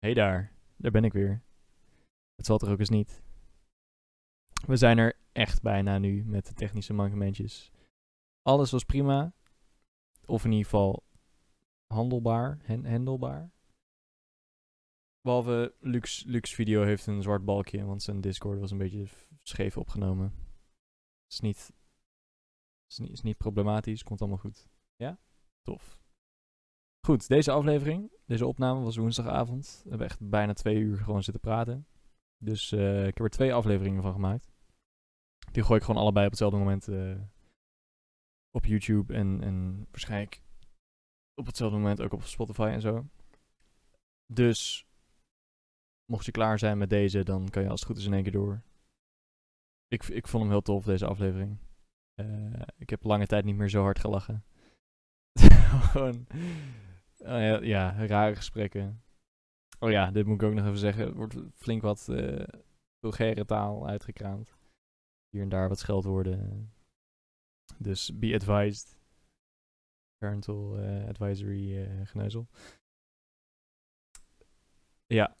Hey daar, daar ben ik weer. Het zal er ook eens niet. We zijn er echt bijna nu met de technische mankementjes. Alles was prima. Of in ieder geval handelbaar, handelbaar. Behalve Lux, Lux Video heeft een zwart balkje, want zijn Discord was een beetje scheef opgenomen. Is niet, is niet, is niet problematisch, komt allemaal goed. Ja? Tof. Goed, deze aflevering, deze opname was woensdagavond. We hebben echt bijna twee uur gewoon zitten praten. Dus uh, ik heb er twee afleveringen van gemaakt. Die gooi ik gewoon allebei op hetzelfde moment uh, op YouTube en, en waarschijnlijk op hetzelfde moment ook op Spotify en zo. Dus mocht je klaar zijn met deze, dan kan je als het goed is in één keer door. Ik, ik vond hem heel tof, deze aflevering. Uh, ik heb lange tijd niet meer zo hard gelachen. Gewoon Oh ja, rare gesprekken. Oh ja, dit moet ik ook nog even zeggen. Er wordt flink wat uh, taal uitgekraamd. Hier en daar wat scheldwoorden. Dus be advised. Parental uh, advisory uh, geneuzel. Ja,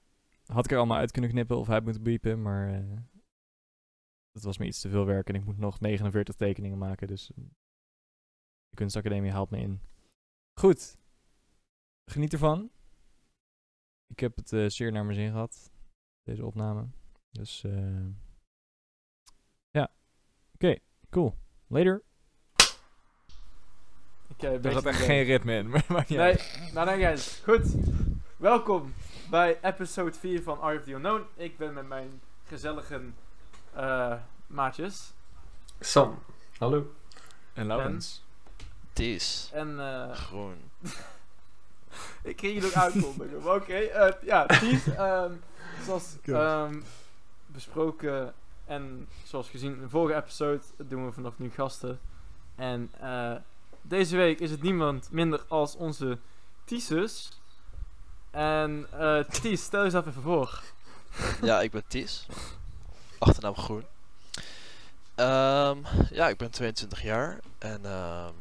had ik er allemaal uit kunnen knippen of hij moeten biepen, maar dat was me iets te veel werk en ik moet nog 49 tekeningen maken, dus de kunstacademie haalt me in. Goed, geniet ervan. Ik heb het uh, zeer naar mijn zin gehad, deze opname. Dus uh, ja, oké, okay, cool. Later. Ik, uh, er zat echt geen ritme in. Maar nee, nou dan guys. Goed. Welkom bij episode 4 van Art of the Unknown. Ik ben met mijn gezellige maatjes. Sam, hallo. En Laurens. Ties. En uh, Groen. ik kreeg je nog aankondigen. maar oké, okay, uh, ja, Ties. Um, zoals um, besproken en zoals gezien in de vorige episode doen we vanaf nu gasten. En uh, deze week is het niemand minder als onze Tiesus. En uh, Ties, stel jezelf even voor. ja, ik ben Ties. Achternaam Groen. Um, ja, ik ben 22 jaar en um,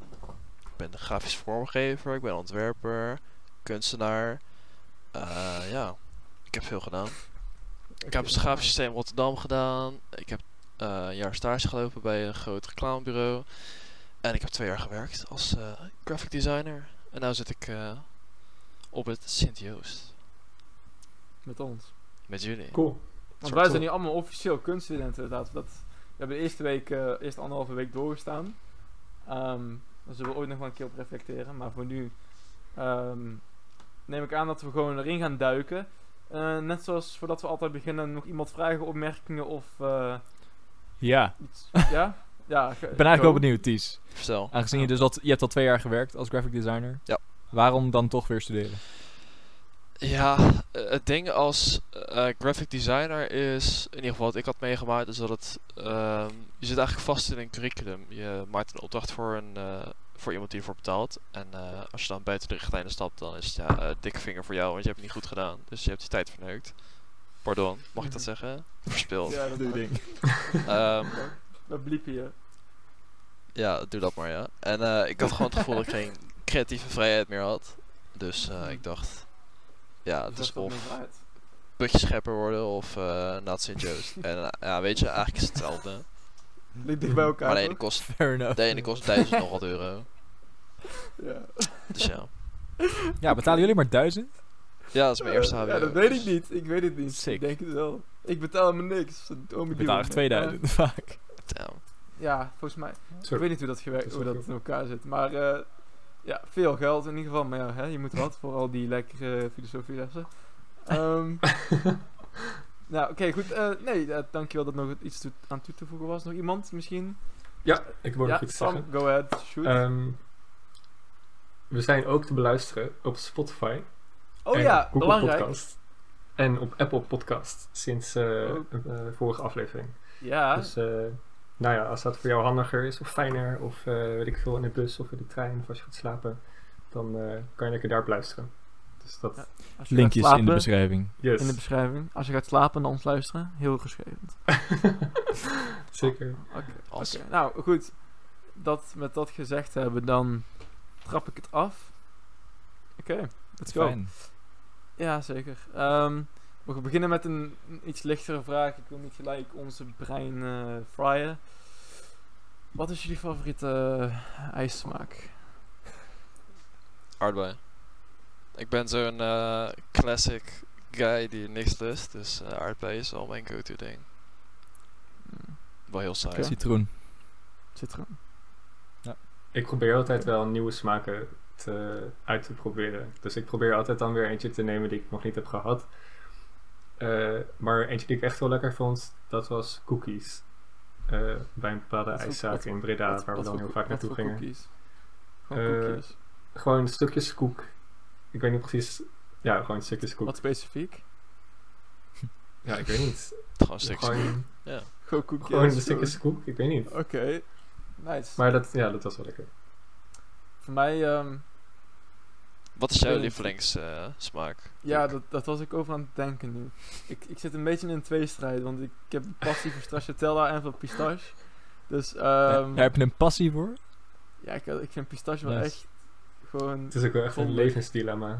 ik ben grafisch vormgever, ik ben ontwerper, kunstenaar. Uh, ja, ik heb veel gedaan. Ik heb een grafisch systeem Rotterdam gedaan. Ik heb uh, een jaar stage gelopen bij een groot reclamebureau. En ik heb twee jaar gewerkt als uh, graphic designer. En nu zit ik op het Sint-Joost. Met ons. Met jullie. Cool. Want wij zijn hier allemaal officieel kunststudenten inderdaad. Dat, we hebben de eerste week, uh, eerste anderhalve week doorgestaan. Um, daar zullen we ooit nog wel een keer op reflecteren. Maar voor nu um, neem ik aan dat we gewoon erin gaan duiken. Uh, net zoals voordat we altijd beginnen, nog iemand vragen, opmerkingen of... Uh, ja. Iets, ja? Ja. Ik ben eigenlijk wel benieuwd, Ties. Vertel. Aangezien je dus al, je hebt al twee jaar gewerkt als graphic designer. Ja. Waarom dan toch weer studeren? Ja, het ding als uh, graphic designer is, in ieder geval wat ik had meegemaakt, is dat het, uh, je zit eigenlijk vast in een curriculum. Je maakt een opdracht voor, een, uh, voor iemand die ervoor betaalt. En als je dan buiten de richtlijnen stapt, dan is het ja, dikke vinger voor jou, want je hebt het niet goed gedaan. Dus je hebt die tijd verneukt. Pardon, mag ik dat zeggen? Verspild. Ja, dat doe ding. um, dat bliep je. Ja, doe dat maar, ja. En ik had gewoon het gevoel dat ik geen creatieve vrijheid meer had. Dus ik dacht, ja, het is of putjeschepper worden of uh, naar St. Joost. en uh, ja, weet je, eigenlijk is het hetzelfde. Ligt dicht bij elkaar. Maar de ene kost, de ene kost 1000 nog wat euro. Ja. Dus ja. Ja, betalen jullie maar 1000? Ja, dat is mijn eerste HBO. Ja, dat weet ik niet. Ik weet het niet. Sick. Ik denk het wel. Ik betaal me niks. Ik betaal echt 2000 vaak. Damn. Ja, volgens mij. Ik weet niet hoe dat, gewerkt, hoe dat in elkaar zit. Maar uh, ja, veel geld in ieder geval. Maar ja, hè, je moet wat voor al die lekkere filosofielessen. Um, nou, oké, okay, goed. Uh, nee, uh, dankjewel dat nog iets to aan toe te voegen was. Nog iemand misschien? Ja, ik ja, nog iets Sam, zeggen. go ahead, shoot. Um, we zijn ook te beluisteren op Spotify. Oh en ja, Google belangrijk. Podcast. En op Apple Podcast sinds uh, oh. de vorige aflevering. Ja. Dus nou ja, als dat voor jou handiger is of fijner, of weet ik veel in de bus of in de trein, of als je gaat slapen, dan kan je lekker daar luisteren. Dus dat... Ja, Linkjes slapen, in de beschrijving. Yes. In de beschrijving. Als je gaat slapen naar ons luisteren, heel geschreven. Zeker. Oké, okay, awesome. okay. nou goed. Dat, met dat gezegd hebben, dan trap ik het af. Oké, okay, let's go. Fijn. Ja, zeker. Ehm, we gaan beginnen met een, een iets lichtere vraag. Ik wil niet gelijk onze brein eh fryen. Wat is jullie favoriete uh, ijssmaak? Aardbei. Ik ben zo'n eh, classic guy die niks lust, dus aardbei is al mijn go-to ding. Hmm, Wel heel saai. Citroen. Citroen. Ik probeer altijd wel nieuwe smaken te, uit te proberen. Dus ik probeer altijd dan weer eentje te nemen die ik nog niet heb gehad. Eh, maar eentje die ik echt wel lekker vond, dat was cookies. Eh, bij een bepaalde Wat ijszaak wat- in Breda, Wat- waar we dan heel vaak naartoe gingen. Cookies? Gewoon Eh, koekjes. Gewoon stukjes koek. Ik weet niet precies. Ja, gewoon stukjes koek. Wat specifiek? Ja, ik weet niet. Gewoon een stukje. Gewoon, Gewoon koekjes. gewoon de stukjes koek, ik weet niet. Oké. Nice. Maar dat, ja, dat was wel lekker. Voor mij, ehm, Wat is jouw lievelingssmaak? ja, dat, dat was ik over aan het denken nu. Ik, ik zit een beetje in een tweestrijd, want ik, ik heb een passie voor stracciatella en voor pistache. Dus, ehm Daar heb je een passie voor? ja, ik, ik vind pistache wel Nice. echt gewoon... Het is ook wel echt een levensdilemma.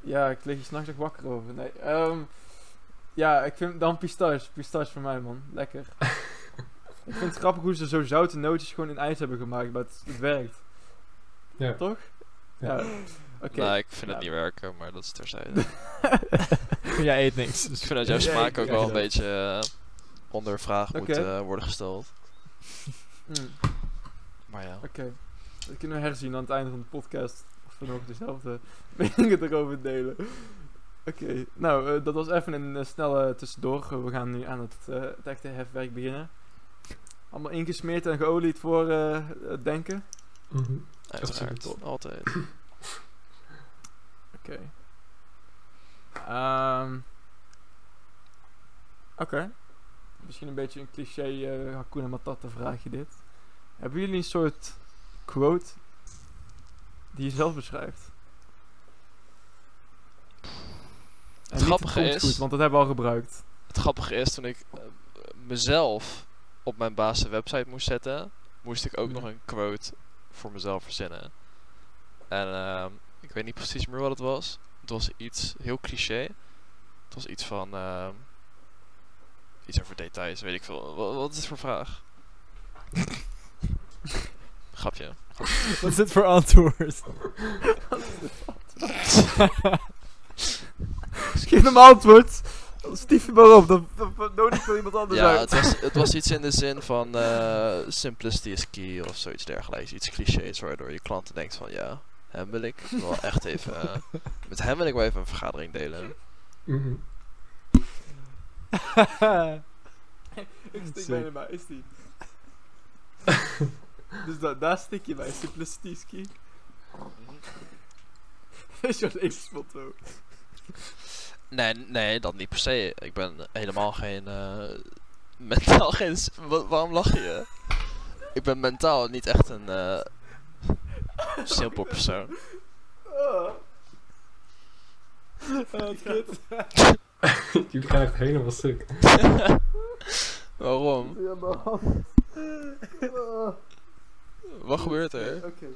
Ja, ik lig hier s'nachts nog wakker over. Nee, ehm, ja, ik vind dan pistache. Pistache voor mij, man. Lekker. ik vind het grappig hoe ze zo zoute nootjes gewoon in ijs hebben gemaakt, maar het, het werkt. Ja. Toch? Ja. Ja. Oké. Nou, ik vind Ja. het niet werken, maar dat is terzijde. Jij eet niks. Dus ik vind dat jouw smaak ook wel een beetje eh, onder vraag moet eh, worden gesteld. Mm, Maar ja. Oké. Dat kunnen we herzien aan het einde van de podcast. Of we nog dezelfde meningen erover delen. Oké, nou, eh, dat was even een eh, snelle tussendoor. we gaan nu aan het, eh, het echte hefwerk beginnen. Allemaal ingesmeerd en geolied voor eh, het denken. Mhm. Uiteraard. Absoluut. Altijd. Oké. Ehm, Oké. Misschien een beetje een cliché eh Hakuna Matata vraagje dit. Hebben jullie een soort quote die je zelf beschrijft? En niet grappige is- Goed, want dat hebben we al gebruikt. Het grappige is, toen ik eh, mezelf op mijn baas website moest zetten, moest ik ook nog een quote voor mezelf verzinnen. En ehm, ik weet niet precies meer wat het was. Het was iets heel cliché. Het was iets van... ehm, iets over details, weet ik veel. Wa- Wat, is het voor vraag? Grapje. Wat is dit voor antwoord? Geef hem antwoord! Stief je maar op, dat nodig voor iemand anders Ja, uit. het was, het was iets in de zin van eh, simplicity is key of zoiets dergelijks. Iets clichés waardoor je klanten denkt van ja, hem wil ik wel echt even... eh, met hem wil ik wel even een vergadering delen. Mhm. Ik stik bijna bij, is die. Dus da daar stik je bij, simplicity ski. Dat is jouw levensmotto. Nee, nee, dat niet per se. Ik ben helemaal geen... eh, mentaal geen... wa- waarom lach je? Ik ben mentaal niet echt een... eh simpel persoon. Oh. wat kut. Jullie gaan echt helemaal stuk. Waarom? Ja. Oh. Wat gebeurt er? Oké.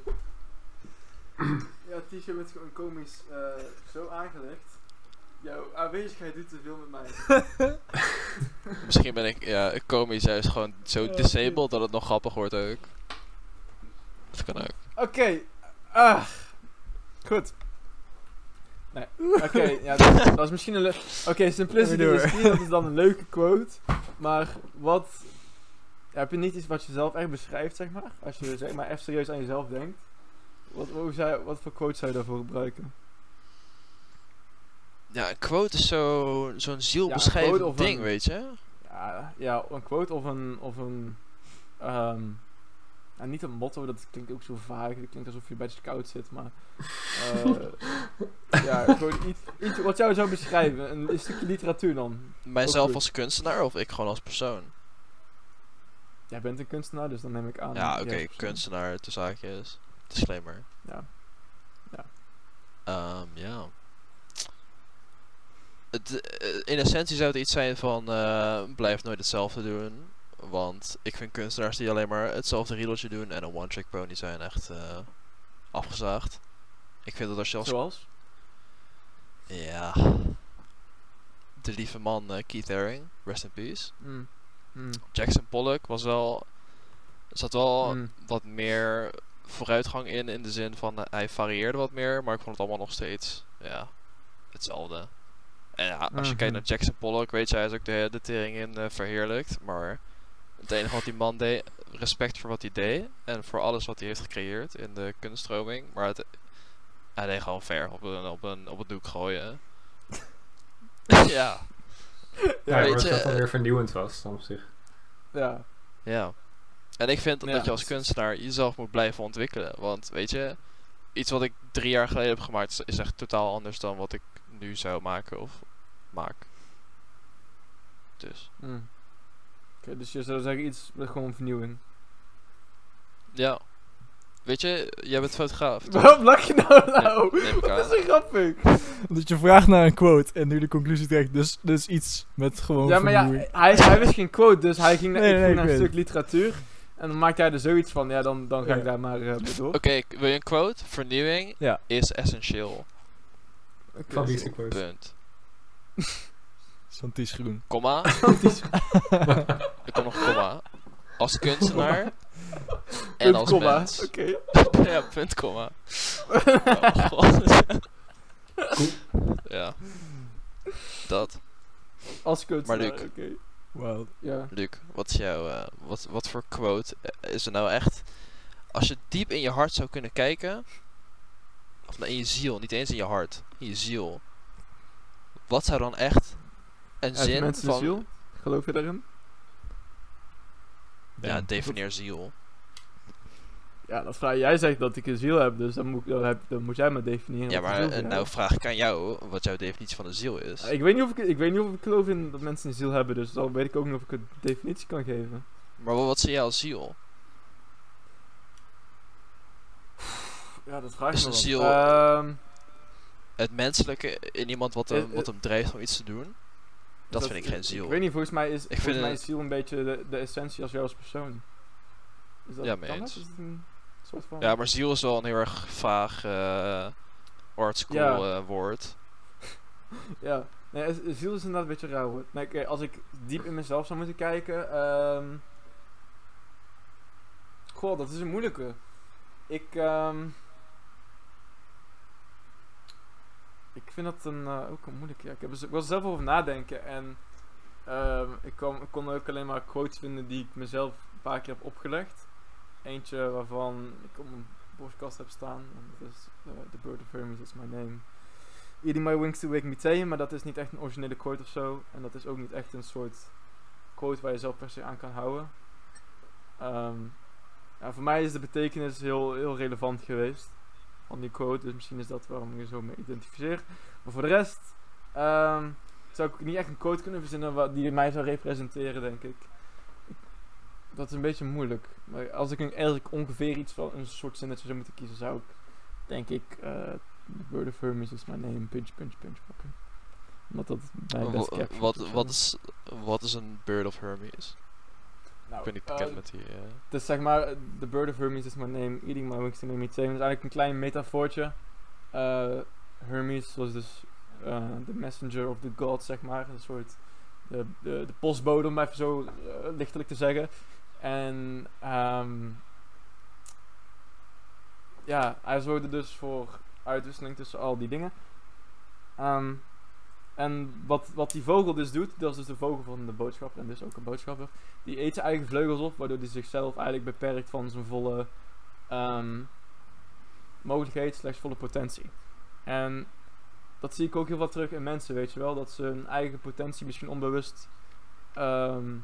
Ja, t-shirt bent gewoon komisch eh, zo aangelegd. Jouw aanwezigheid doet te veel met mij. Misschien ben ik, ja, komisch juist gewoon zo Ja, disabled dat het nog grappig wordt ook. Dat kan ook. Oké. Ah. Goed. Nee. Oké, ja, dat, dat is misschien een le- Oké, simplicity is dat is dan een leuke quote. Maar wat... Ja, heb je niet iets wat je zelf echt beschrijft, zeg maar? Als je zeg maar even serieus aan jezelf denkt. Wat, hoe zou, wat voor quote zou je daarvoor gebruiken? Ja, een quote is zo- zo'n Ja, zielbeschrijvend ding, een- weet je? Ja, ja, een quote of een... Of een nou, niet een motto, dat klinkt ook zo vaag. Dat klinkt alsof je bij de scout zit, maar... eh, ja, gewoon iets, iets wat jou zou beschrijven. Een, een stukje literatuur dan. Mijzelf als kunstenaar of ik gewoon als persoon? Jij bent een kunstenaar, dus dan neem ik aan... ja, oké, persoon. kunstenaar, de zaakjes. Disclaimer. Ja. Ja. Het, eh, in essentie zou het iets zijn van eh, blijf nooit hetzelfde doen. Want ik vind kunstenaars die alleen maar hetzelfde riedeltje doen en een one-trick pony zijn echt eh, afgezaagd. Ik vind dat als je als Zoals? Ja. De lieve man Keith Haring, rest in peace. Mm. Mm. Jackson Pollock was wel. Zat wel Mm. wat meer vooruitgang in, in de zin van eh, hij varieerde wat meer, maar ik vond het allemaal nog steeds ja, hetzelfde. En ja, als je kijkt Mhm. naar Jackson Pollock, weet je, hij is ook de, de tering in eh, verheerlijkt, maar het enige wat die man deed, respect voor wat hij deed en voor alles wat hij heeft gecreëerd in de kunststroming, maar het, hij deed gewoon ver op een, op een, op een doek gooien. ja, Ja, maar dat dan eh, weer vernieuwend was dan op zich. Ja. Ja. En ik vind Ja, dat je als kunstenaar jezelf moet blijven ontwikkelen. Want weet je, iets wat ik drie jaar geleden heb gemaakt is- echt totaal anders dan wat ik nu zou maken of maak. Dus Mm. Oké, dus je zou zeggen iets met gewoon vernieuwing. ja. Weet je, jij bent fotograaf. toch? Waarom lach je nou nou? neem ik Dat is grappig. Dat je vraagt naar een quote en nu de conclusie trekt. Dus, dus iets met gewoon Ja, maar ja, hij, hij wist geen quote, dus hij ging, naar- Nee, ik nee, ging ik naar een weet stuk literatuur. En dan maakte hij er zoiets van, ja, dan, dan ga Ja. ik daar maar mee door. Oké, ik- wil je een quote? Vernieuwing Ja. is essentieel. Oké, Van wie is die quote? Punt. Santis groen. Komma. Er komt nog een komma. Als kunstenaar. en als komma. mens. Oké. ja, punt, komma. Oh, God. ja. Dat. Als kunstenaar, Luc. oké. Wauw. Ja. Luc, wat is jouw, eh, wat, wat voor quote is er nou echt? Als je diep in je hart zou kunnen kijken, of nou in je ziel, niet eens in je hart, in je ziel. Wat zou dan echt een zin van, ziel? Geloof je daarin? ja, Damn. defineer ziel. Ja, dat vraag jij zegt dat ik een ziel heb, dus dan moet, ik- dan heb, dan moet jij maar definiëren. Ja, maar een eh, nou vraag ik aan jou wat jouw definitie van een ziel is. Ik weet, niet of ik, ik weet niet of ik geloof in dat mensen een ziel hebben, dus dan weet ik ook niet of ik een definitie kan geven. Maar wat, zie jij als ziel? Ja, dat vraag Is ik me een wat. ziel- Ehm, Het menselijke in iemand wat hem, Eh, wat hem drijft om iets te doen? Dat, vind ik geen ziel. Ik weet niet, volgens mij is, volgens vind mij is ziel een beetje de, de essentie als jou als persoon. Is dat Ja, mee eens. Is een soort van... Ja, maar ziel is wel een heel erg vaag uh, art school Ja. eh, woord. Ja, nee, ziel is inderdaad een beetje raar hoor. Nee, als ik diep in mezelf zou moeten kijken. ehm Goh, dat is een moeilijke. Ik, ehm ik vind dat een, eh, ook een moeilijke. Ja. Ik, heb er, ik was er zelf over nadenken en ehm, ik, kwam, ik kon ook alleen maar quotes vinden die ik mezelf een paar keer heb opgelegd. Eentje waarvan ik op mijn borstkast heb staan. En dat is eh, The Bird of Hermes is my name. Eating my wings to wake me tame, maar dat is niet echt een originele quote of zo. En dat is ook niet echt een soort quote waar je zelf per se aan kan houden. Ehm, voor mij is de betekenis heel, heel relevant geweest van die quote, dus misschien is dat waarom ik er zo mee identificeer. Maar voor de rest ehm, zou ik niet echt een quote kunnen verzinnen die mij zou representeren, denk. Ik- Dat is een beetje moeilijk. Maar als ik een, eigenlijk ongeveer iets van een soort zinnetje zou moeten kiezen, zou ik denk ik eh The Bird of Hermes is my name, pinch, pinch pakken. Omdat dat mij best wat, wat, is, wat is een Bird of Hermes? Nou, ik ben niet eh, bekend met die... eh, Dus zeg maar, eh, The Bird of Hermes is my name, eating my wings to name me tame. Dat is eigenlijk een klein metafoortje. Eh, Hermes was dus eh, de messenger of the god, zeg maar. Een soort de, de, de postbode, om even zo eh, lichtelijk te zeggen. En ehm ja, hij zorgde dus voor uitwisseling tussen al die dingen. Ehm, en wat, wat die vogel dus doet, dat is dus de vogel van de boodschapper en dus ook een boodschapper. Die eet zijn eigen vleugels op, waardoor hij zichzelf eigenlijk beperkt van zijn volle ehm, mogelijkheid slechts volle potentie. En dat zie ik ook heel veel terug in mensen, weet je wel. Dat ze hun eigen potentie misschien onbewust ehm,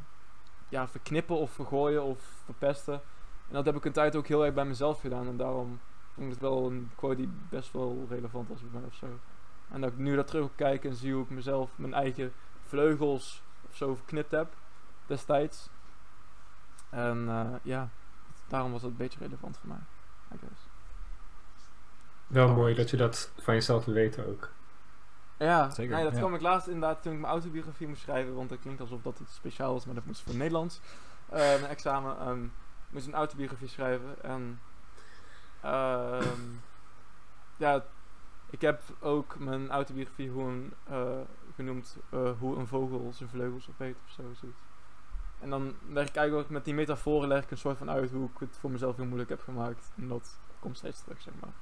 ja, verknippen of vergooien of verpesten. En dat heb ik een tijd ook heel erg bij mezelf gedaan. En daarom vond ik het wel een quote die best wel relevant was bij mij of zo. En dat ik nu daar terug op kijk en zie hoe ik mezelf mijn eigen vleugels of zo verknipt heb destijds. En eh, ja, daarom was het een beetje relevant voor mij. I guess. Wel Oh. mooi dat je dat van jezelf weet ook. Ja, Zeker, Nee, dat ja. kwam ik laatst inderdaad toen ik mijn autobiografie moest schrijven. Want dat klinkt alsof dat iets speciaal was, maar dat moest voor Nederlands. Eh, mijn examen. ehm moest een autobiografie schrijven. En ehm ja, ik heb ook mijn autobiografie hoe een, eh, genoemd eh, hoe een vogel zijn vleugels opheet of zo. zoiets. En dan leg ik eigenlijk ook met die metaforen leg ik een soort van uit hoe ik het voor mezelf heel moeilijk heb gemaakt. En dat komt steeds terug, zeg maar.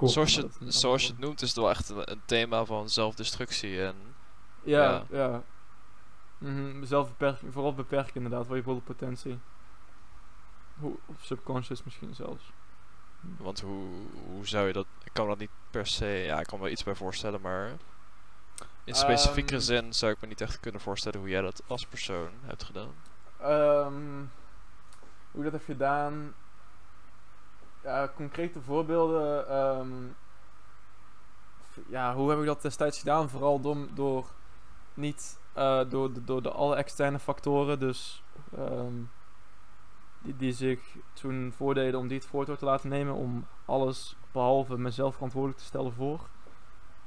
Cool. Zoals, je, zoals het noemt is het wel echt een, een thema van zelfdestructie en Ja, Ja. ja. Mhm, zelfbeperking, vooral beperken inderdaad, waar je potentie. Hoe, of subconscious misschien zelfs. Want hoe, hoe zou je dat... Ik kan me dat niet per se... Ja, ik kan me wel iets bij voorstellen, maar... In specifiekere Ehm. zin zou ik me niet echt kunnen voorstellen hoe jij dat als persoon hebt gedaan. Ehm, hoe dat heb gedaan. Ja, concrete voorbeelden. ehm, ja, hoe heb ik dat destijds gedaan? Vooral door, door niet eh, door, de, door de alle externe factoren. Dus ehm, die, die zich toen voordeden om die het voortouw te laten nemen. Om alles behalve mezelf verantwoordelijk te stellen voor.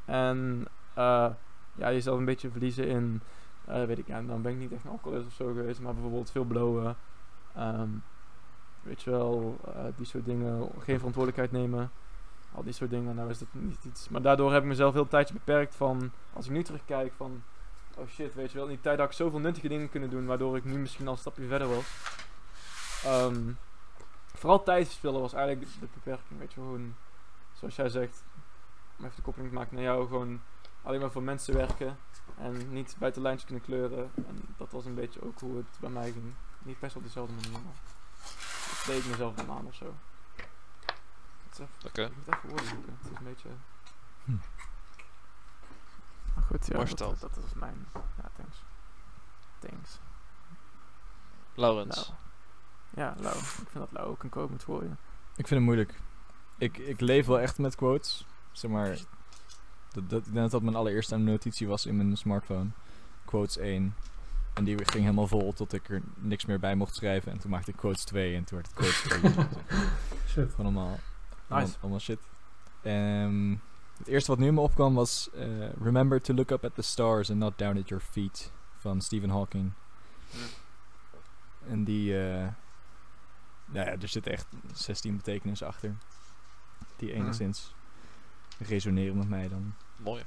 En eh, ja, jezelf een beetje verliezen in eh, weet ik, ja, dan ben ik niet echt een alcoholist of zo geweest, maar bijvoorbeeld veel blowen. ehm, weet je wel, eh, die soort dingen. Geen verantwoordelijkheid nemen. Al die soort dingen. Nou is dat niet iets. Maar daardoor heb ik mezelf heel tijdje beperkt van. Als ik nu terugkijk van. Oh shit, weet je wel. In die tijd had ik zoveel nuttige dingen kunnen doen. Waardoor ik nu misschien al een stapje verder was. Ehm, vooral verspillen was eigenlijk de, beperking. Weet je wel. Gewoon, zoals jij zegt. Om even de koppeling te maken naar jou. Gewoon alleen maar voor mensen werken. En niet buiten lijntjes kunnen kleuren. En dat was een beetje ook hoe het bij mij ging. Niet best op dezelfde manier, maar deed ik mezelf dan aan of zo. Oké. Ik moet even woorden zoeken. Het is een beetje... Hm. Maar goed, ja, dat, dat, is mijn... Ja, thanks. Thanks. Laurens. Lau. Ja, Lau. Ik vind dat Lau ook een quote moet gooien. Ik vind het moeilijk. Ik, ik leef wel echt met quotes. Zeg maar. Dat, dat, ik denk dat dat mijn allereerste notitie was in mijn smartphone. Quotes 1. En die ging helemaal vol tot ik er niks meer bij mocht schrijven. En toen maakte ik quotes 2 en toen werd het quotes 3. Shit. Gewoon allemaal, allemaal, Nice. allemaal shit. Ehm, het eerste wat nu in me opkwam was... eh, Remember to look up at the stars and not down at your feet. Van Stephen Hawking. En die... eh nou ja, er zitten echt 16 betekenissen achter. Die Mhm. enigszins resoneren met mij dan. Mooi.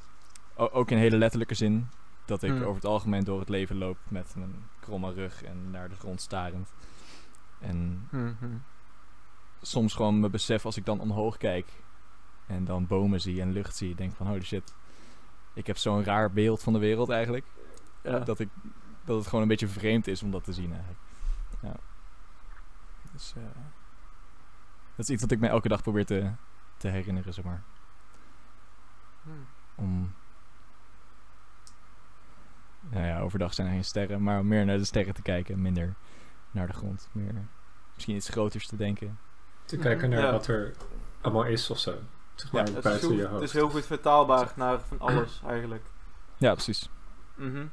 O- ook in hele letterlijke zin. Dat ik Mhm. over het algemeen door het leven loop met mijn kromme rug en naar de grond starend. En Mhm. soms gewoon me besef als ik dan omhoog kijk en dan bomen zie en lucht zie, denk van holy shit. Ik heb zo'n raar beeld van de wereld eigenlijk. Ja. Dat, ik, dat het gewoon een beetje vreemd is om dat te zien eigenlijk. Ja. Dus eh, dat is iets wat ik me elke dag probeer te, te herinneren, zeg maar. Om... Nou ja, overdag zijn er geen sterren, maar om meer naar de sterren te kijken, minder naar de grond. Meer misschien iets groters te denken. Te kijken naar Ja. wat er allemaal is of zo. Zeg maar Ja. Het, is buiten het heel goed vertaalbaar naar van alles eigenlijk. Ja, precies. Mhm.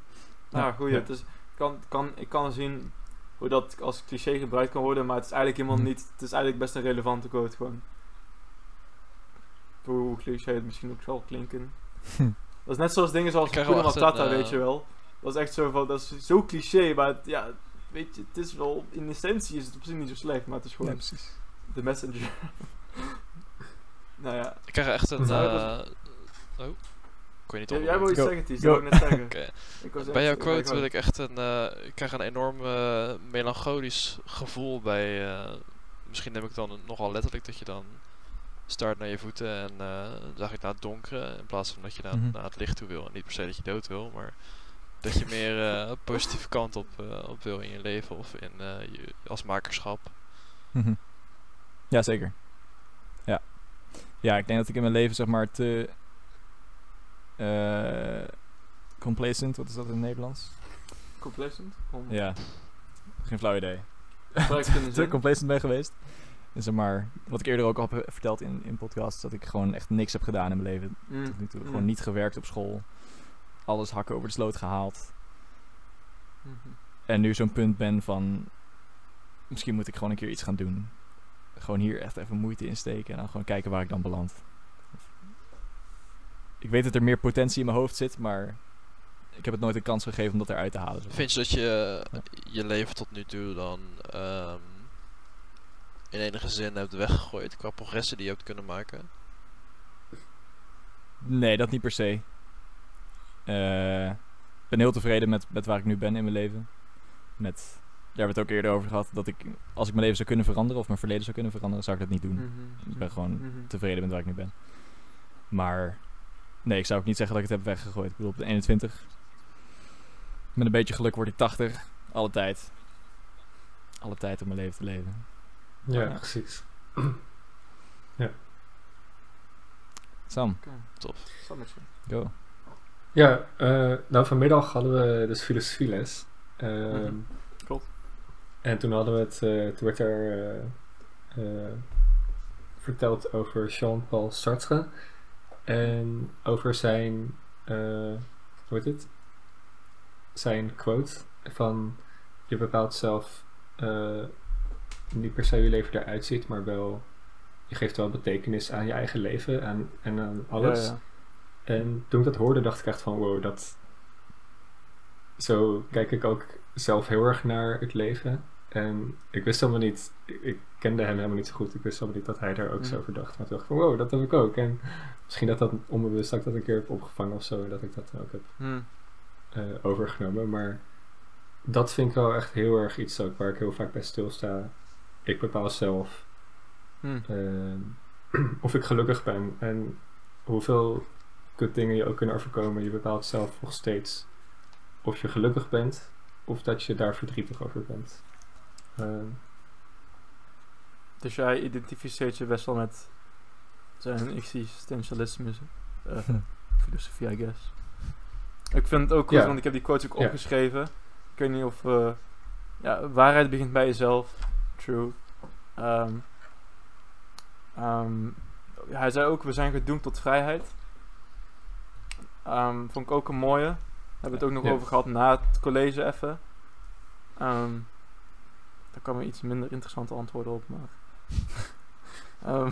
Nou, goed. ja. Het is, kan, kan, ik kan zien hoe dat als cliché gebruikt kan worden, maar het is eigenlijk helemaal Mhm. niet. Het is eigenlijk best een relevante quote gewoon. Hoe cliché het misschien ook zal klinken. Dat is net zoals dingen zoals een, Matata, eh, weet je wel. Dat is echt zo van, dat is zo cliché, maar het- ja, weet je, het is wel, in essentie is het op zich niet zo slecht, maar het is Ja, gewoon precies. de messenger. nou ja, Ik krijg echt een... Eh oh. Ik weet niet of jij wil iets zeggen, Ties, dat wou ik net zeggen. Ik wou Bij jouw quote wil je ik echt een... eh, ik krijg een enorm eh, melancholisch gevoel bij... eh, misschien neem ik dan nogal letterlijk dat je dan start naar je voeten en eh, dan zag ik naar het donkere in plaats van dat je naar, Mhm. naar het licht toe wil. En niet per se dat je dood wil, maar dat je meer eh, positieve kant op, eh, op wil in je leven of in eh, je, als makerschap. Mhm. Ja, zeker. Ja. Ja, ik denk dat ik in mijn leven zeg maar te... eh complacent, wat is dat in het Nederlands? Complacent? Om Ja. Geen flauw idee. te zin. complacent ben geweest. En zeg maar, wat ik eerder ook al heb verteld in, in podcasts, dat ik gewoon echt niks heb gedaan in mijn leven Mm, tot nu toe. mm, Gewoon niet gewerkt op school. Alles hakken over de sloot gehaald. mhm. En nu zo'n punt ben van, misschien moet ik gewoon een keer iets gaan doen. Gewoon hier echt even moeite in steken en dan gewoon kijken waar ik dan beland. Ik weet dat er meer potentie in mijn hoofd zit, maar ik heb het nooit een kans gegeven om dat eruit te halen. Vind je dat je Ja. je leven tot nu toe dan ehm, in enige zin hebt weggegooid qua progressie die je hebt kunnen maken? Nee, dat niet per se. Eh, Ik ben heel tevreden met, met waar ik nu ben in mijn leven. Met, daar hebben we het ook eerder over gehad. Dat ik, als ik mijn leven zou kunnen veranderen of mijn verleden zou kunnen veranderen, zou ik dat niet doen. Mhm. Ik ben gewoon Mhm. tevreden met waar ik nu ben. Maar nee, ik zou ook niet zeggen dat ik het heb weggegooid. Ik bedoel, op de 21. Met een beetje geluk word ik 80. Alle tijd. Alle tijd om mijn leven te leven. Ja, Ja. precies. Sam, Oké. Sammetje. go. Ja, eh, nou vanmiddag hadden we dus filosofieles. Ehm, Mhm. Klopt. En toen hadden we het, eh, toen werd er eh, verteld over Jean-Paul Sartre. En over zijn, hoe heet het? Zijn quote van je bepaalt zelf niet per se hoe je leven eruit ziet, maar wel je geeft wel betekenis aan je eigen leven en, en aan alles. Ja, ja. En toen ik dat hoorde, dacht ik echt van wow, dat. Zo kijk ik ook zelf heel erg naar het leven. En ik wist helemaal niet, ik, kende hem helemaal niet zo goed. Ik wist helemaal niet dat hij daar ook zo Mhm. over dacht. Maar toen dacht ik van wow, dat heb ik ook. En misschien dat dat onbewust dat ik dat een keer heb opgevangen of zo. Dat ik dat ook heb Hm. eh, overgenomen. Maar dat vind ik wel echt heel erg iets ook waar ik heel vaak bij stilsta. Ik bepaal zelf Hm. eh, of ik gelukkig ben en hoeveel kut dingen je ook kunnen overkomen. Je bepaalt zelf nog steeds of je gelukkig bent of dat je daar verdrietig over bent. Eh, Dus jij identificeert je best wel met zijn existentialisme, eh, filosofie, I guess. Ik vind het ook goed, Ja. want ik heb die quotes ook Ja. opgeschreven. Ik weet niet of... eh, ja, waarheid begint bij jezelf. True. Ehm, ehm, hij zei ook, we zijn gedoemd tot vrijheid. Ehm, vond ik ook een mooie. Daar hebben we het ook nog Ja. over gehad na het college even. Ehm, daar kwamen iets minder interessante antwoorden op, maar... Ehm,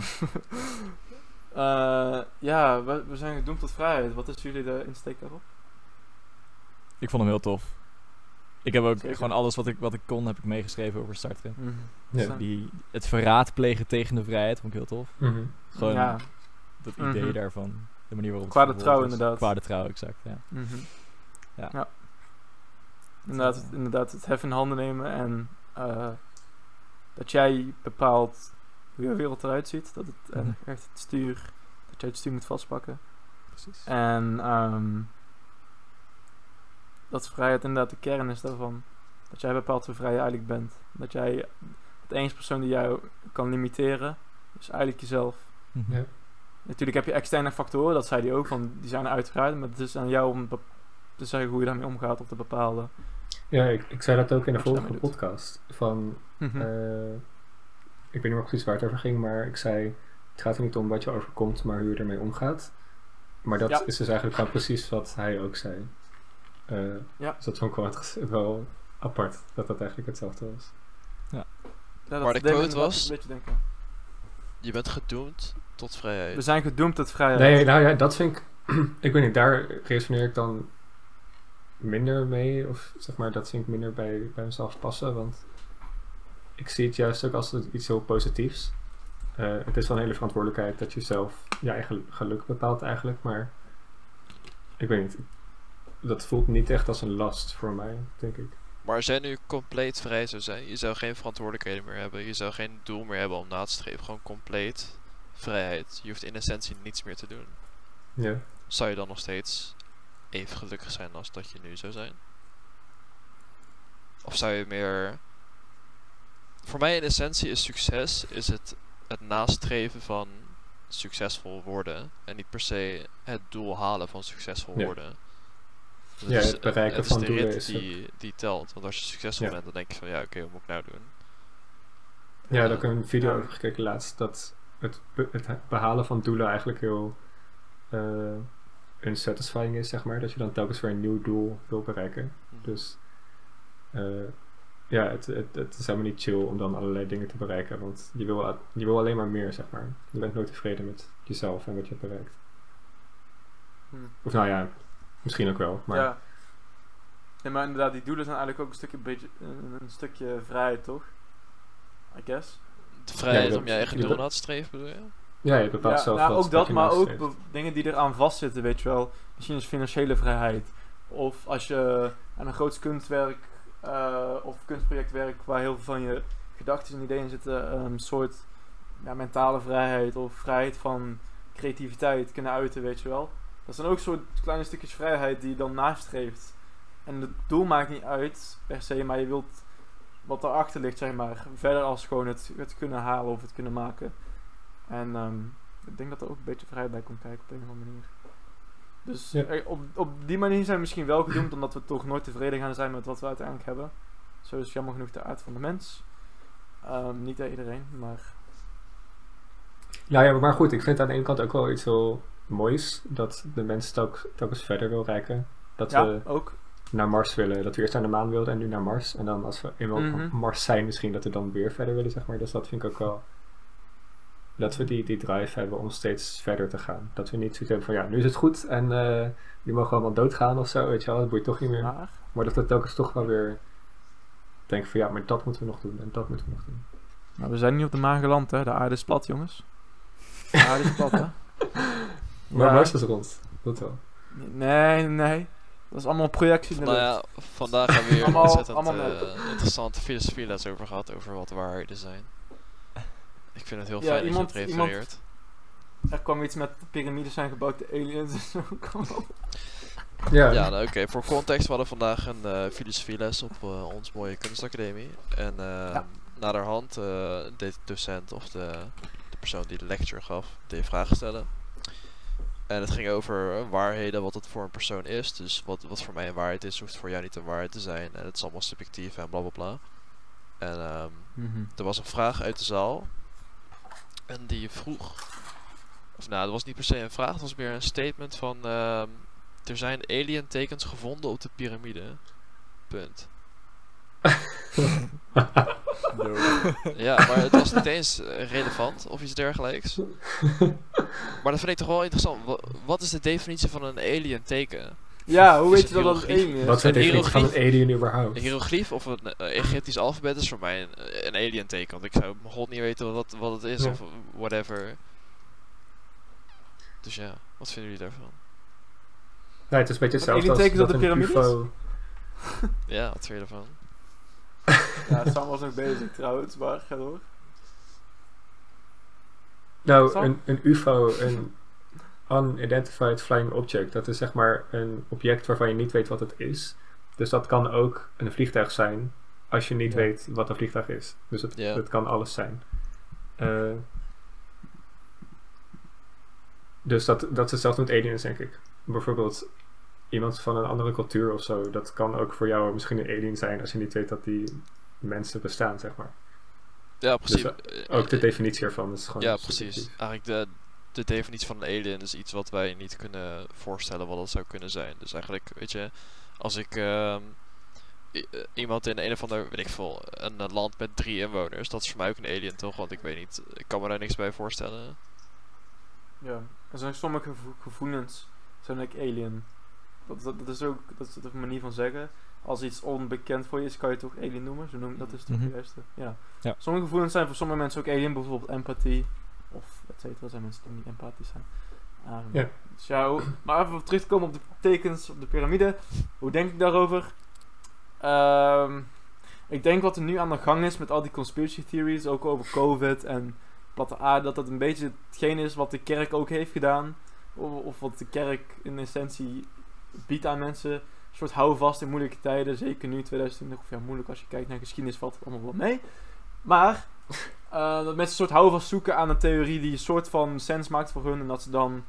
eh, ja, we, we zijn gedoemd tot vrijheid. Wat is jullie de insteek daarop? Ik vond hem heel tof. Ik heb ook Zeker. gewoon alles wat ik, wat ik kon, heb ik meegeschreven over Sartre. ja. Snap. Die, het verraad plegen tegen de vrijheid vond ik heel tof. Mhm. Gewoon Ja. dat idee Mhm. daarvan. De manier waarop het Kwade verwoord trouw, is. inderdaad. Kwade trouw, exact, ja. Mhm. Ja. Inderdaad, eh, het, inderdaad, het hef in handen nemen en eh, dat jij bepaalt hoe je wereld eruit ziet. Dat het echt- Mhm. echt het stuur, dat jij het stuur moet vastpakken. Precies. En ehm, dat vrijheid inderdaad de kern is daarvan. Dat jij bepaalt hoe vrij je eigenlijk bent. Dat jij, het enige persoon die jou kan limiteren, is eigenlijk jezelf. Mhm. Ja. Natuurlijk heb je externe factoren, dat zei hij ook, van, die zijn er uiteraard, maar het is aan jou om te zeggen hoe je daarmee omgaat of te bepalen. Ja, ik, ik zei dat ook in de vorige podcast. Van, Mhm. eh, ik weet niet meer precies waar het over ging, maar ik zei: Het gaat er niet om wat je overkomt, maar hoe je ermee omgaat. Maar dat Ja. is dus eigenlijk gewoon precies wat hij ook zei. Eh, Ja. Dus dat vond ik wel, apart, dat dat eigenlijk hetzelfde was. Ja, dat Maar de quote was- Een beetje denken. Je bent gedoemd tot vrijheid. We zijn gedoemd tot vrijheid. Nee, nou ja, dat vind ik. ik weet niet, daar resoneer ik dan minder mee. Of zeg maar, dat vind ik minder bij, bij mezelf passen. Want ik zie het juist ook als iets heel positiefs. Eh, het is wel een hele verantwoordelijkheid dat je zelf je eigen geluk bepaalt eigenlijk. Maar ik weet niet. Dat voelt niet echt als een last voor mij, denk ik. Maar als jij nu compleet vrij zou zijn, je zou geen verantwoordelijkheden meer hebben, je zou geen doel meer hebben om na te streven, gewoon compleet vrijheid. Je hoeft in essentie niets meer te doen. Ja. Zou je dan nog steeds even gelukkig zijn als dat je nu zou zijn? Of zou je meer... Voor mij in essentie is succes is het, het nastreven van succesvol worden. En niet per se het doel halen van succesvol Ja. worden. Dat Ja, het bereiken het is van de doelen rit is die, die telt. Want als je succesvol Ja. bent, dan denk je van ja, oké, wat moet ik nou doen? Ja, daar heb ik een video over gekeken laatst. Dat het, be- het behalen van doelen eigenlijk heel eh unsatisfying is, zeg maar. Dat je dan telkens weer een nieuw doel wil bereiken. Dus eh, ja, het, het, het is helemaal niet chill om dan allerlei dingen te bereiken. Want je wil, je wil alleen maar meer, zeg maar. Je bent nooit tevreden met jezelf en wat je hebt bereikt. Hm. Of nou ja, misschien ook wel. Maar Ja. Nee, maar inderdaad, die doelen zijn eigenlijk ook een stukje, een stukje vrijheid, toch? I guess. De vrijheid dat- om je eigen doel na te streven, bedoel je? Ja, je bepaalt Ja, zelf nou, wat ook dat, maar ook dingen die eraan vastzitten, weet je wel. Misschien is financiële vrijheid. Of als je aan een groot kunstwerk eh, of kunstproject werkt waar heel veel van je gedachten en ideeën zitten, een soort ja, mentale vrijheid of vrijheid van creativiteit kunnen uiten, weet je wel. Dat zijn ook soort kleine stukjes vrijheid die je dan nastreeft. En het doel maakt niet uit per se, maar je wilt wat daarachter ligt, zeg maar. Verder als gewoon het, het kunnen halen of het kunnen maken. En ehm, ik denk dat er ook een beetje vrijheid bij komt kijken op een of andere manier. Dus Ja. er- op, op die manier zijn we misschien wel gedoemd, omdat we toch nooit tevreden gaan zijn met wat we uiteindelijk hebben. Zo is jammer genoeg de aard van de mens. Ehm, niet bij iedereen, maar Ja, ja, maar goed, ik vind aan de ene kant ook wel iets heel moois. Dat de mens telkens verder wil reiken. Dat ja, we ook. Naar Mars willen. Dat we eerst naar de maan wilden en nu naar Mars. En dan als we eenmaal Mhm. op Mars zijn, misschien dat we dan weer verder willen, zeg maar. Dus dat vind ik ook wel... Dat we die, die drive hebben om steeds verder te gaan. Dat we niet zoiets hebben van, ja, nu is het goed en eh die mogen allemaal doodgaan of zo, weet je wel. Dat boeit toch niet meer. Maar, Maar dat we telkens toch wel weer denken van, ja, maar dat moeten we nog doen en dat moeten we nog doen. maar we zijn niet op de maan geland, hè. De aarde is plat, jongens. De aarde is plat, hè. Maar Ja. Mars is rond, dat wel. Nee, nee. Dat is allemaal projectie in de Nou lucht. ja, vandaag hebben we hier een Allemaal- ontzettend allemaal eh, interessante filosofieles over gehad, over wat waarheden zijn. Ik vind het heel Ja, fijn iemand- dat je het iemand- refereert. Er kwam iets met piramides zijn gebouwd, de aliens en zo. Ja, Ja, nou, oké. Voor context, we hadden vandaag een eh, filosofieles op eh, ons mooie kunstacademie. En eh naderhand eh, deed de docent of de, de persoon die de lecture gaf, deed vragen stellen. En het ging over waarheden, wat het voor een persoon is. Dus wat, wat voor mij een waarheid is, hoeft voor jou niet een waarheid te zijn. En het is allemaal subjectief en bla bla bla. En ehm, er was een vraag uit de zaal. En die vroeg. Of nou, het was niet per se een vraag, het was meer een statement van. ehm, er zijn alien tekens gevonden op de piramide. Punt. Ja, maar het was niet eens eh, relevant of iets dergelijks. Maar dat vind ik toch wel interessant. Wa- Wat is de definitie van een alien teken? Ja, hoe Is weet je dat dat een alien is? Wat is de Een definitie van een hieroglyf? alien überhaupt? Een hieroglyf of een eh, Egyptisch alfabet is voor mij een, een alien teken. Want ik zou mijn god niet weten wat, wat het is Ja. of whatever. Dus ja, wat vinden jullie daarvan? Nee, het is een beetje hetzelfde als dat op de? UFO... Ja, wat vind je ervan? Ja, Sam was nog bezig trouwens, maar ga door. Nou, Sam? een, een UFO, een Unidentified Flying Object, dat is zeg maar een object waarvan je niet weet wat het is. Dus dat kan ook een vliegtuig zijn, als je niet Ja. weet wat een vliegtuig is. Dus het, Ja. het kan alles zijn. Eh, dus dat, dat is hetzelfde met aliens, denk ik. Bijvoorbeeld iemand van een andere cultuur of zo, dat kan ook voor jou misschien een alien zijn als je niet weet dat die mensen bestaan, zeg maar. Ja, precies. Dus, Ook de definitie ervan is gewoon Ja, subjectief. precies. Eigenlijk de, de definitie van een alien is iets wat wij niet kunnen voorstellen wat het zou kunnen zijn. Dus eigenlijk, weet je, als ik ehm, eh, iemand in een of ander, weet ik veel, een, eh, land met drie inwoners, dat is voor mij ook een alien toch? Want ik weet niet, ik kan me daar niks bij voorstellen. Ja, er zijn sommige gevo- gevoelens zijn like alien. Dat, dat, dat is ook dat is een manier van zeggen. Als iets onbekend voor je is, kan je het ook alien noemen. Zo noem, dat is toch de juiste. Ja. Ja. Sommige gevoelens zijn voor sommige mensen ook alien, bijvoorbeeld empathie. Of et cetera, zijn mensen die niet empathisch zijn. Ehm, Ja. Dus ja, maar even terug te komen op de tekens op de piramide. Hoe denk ik daarover? Ehm, ik denk wat er nu aan de gang is met al die conspiracy theories, ook over COVID en platte aarde, dat dat een beetje hetgeen is wat de kerk ook heeft gedaan. Of, of wat de kerk in essentie biedt aan mensen. Een soort houvast in moeilijke tijden. Zeker nu 2020. Of ja, moeilijk als je kijkt naar geschiedenis valt het allemaal wel mee. Maar eh, dat mensen een soort houvast zoeken aan een theorie die een soort van sens maakt voor hun. En dat ze dan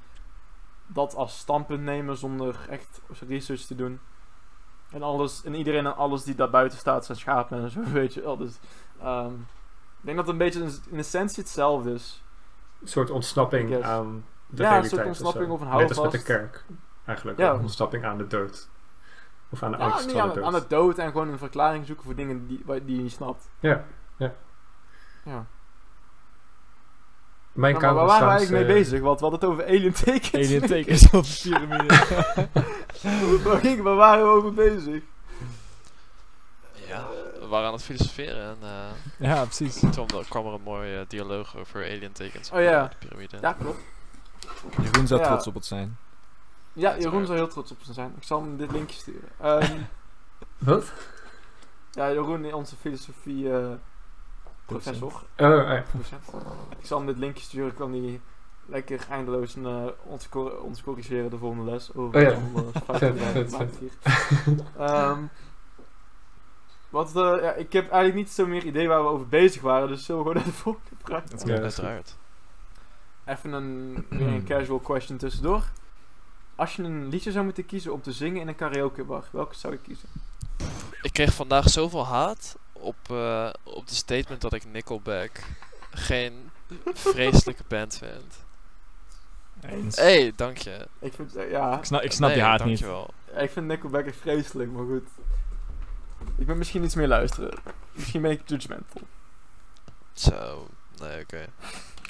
dat als standpunt nemen zonder echt research te doen. En alles, en iedereen en alles die daar buiten staat zijn schapen en zo, weet je wel. Dus, ehm, ik denk dat het een beetje in, in essentie hetzelfde is. Een soort ontsnapping aan de Ja, een realiteit. soort ontsnapping zo. of een Net als met de houvast. kerk. Eigenlijk. Ja. Een ontsnapping aan de dood. Of aan de Ja, angst niet van aan, de het- dood. aan de dood en gewoon een verklaring zoeken voor dingen die, die je niet snapt. Ja, ja. Ja. Mijn Nou, maar waar waren we eigenlijk mee bezig? Want we hadden het over alien tekens. Alien tekens op de piramide. waar, ging, waar waren we over bezig? Ja, waren aan het filosoferen en eh, Ja, precies. toen kwam er een mooie eh, dialoog over alien tekens op Oh ja. de piramide. Ja, klopt. Jeroen zou Ja. trots op het zijn. Ja, Jeroen zou heel trots op ze zijn. Ik zal hem dit linkje sturen. Ehm, Wat? ja, Jeroen, onze filosofie eh, professor. Oh, ja. docent. Ik zal hem dit linkje sturen, kan hij lekker eindeloos een, eh, ons, cor- ons corrigeren de volgende les. Over Oh ja. die vet. hier. Ehm, wat, eh, ja, ik heb eigenlijk niet zo meer idee waar we over bezig waren, dus zullen we gewoon naar de volgende vraag Dat is gaan? Ja. Uiteraard. Even een casual question tussendoor. Als je een liedje zou moeten kiezen om te zingen in een karaokebar, welke zou je kiezen? Ik kreeg vandaag zoveel haat op, eh, op de statement dat ik Nickelback geen vreselijke band vind. Eens. Hé, hey, dank je. Ik vind, eh, ja, Ik snap, ik snap Nee, die haat niet. dankjewel. ik vind Nickelback echt vreselijk, maar goed. Ik ben misschien iets meer luisteren. Misschien ben ik judgmental. Zo, nee, oké.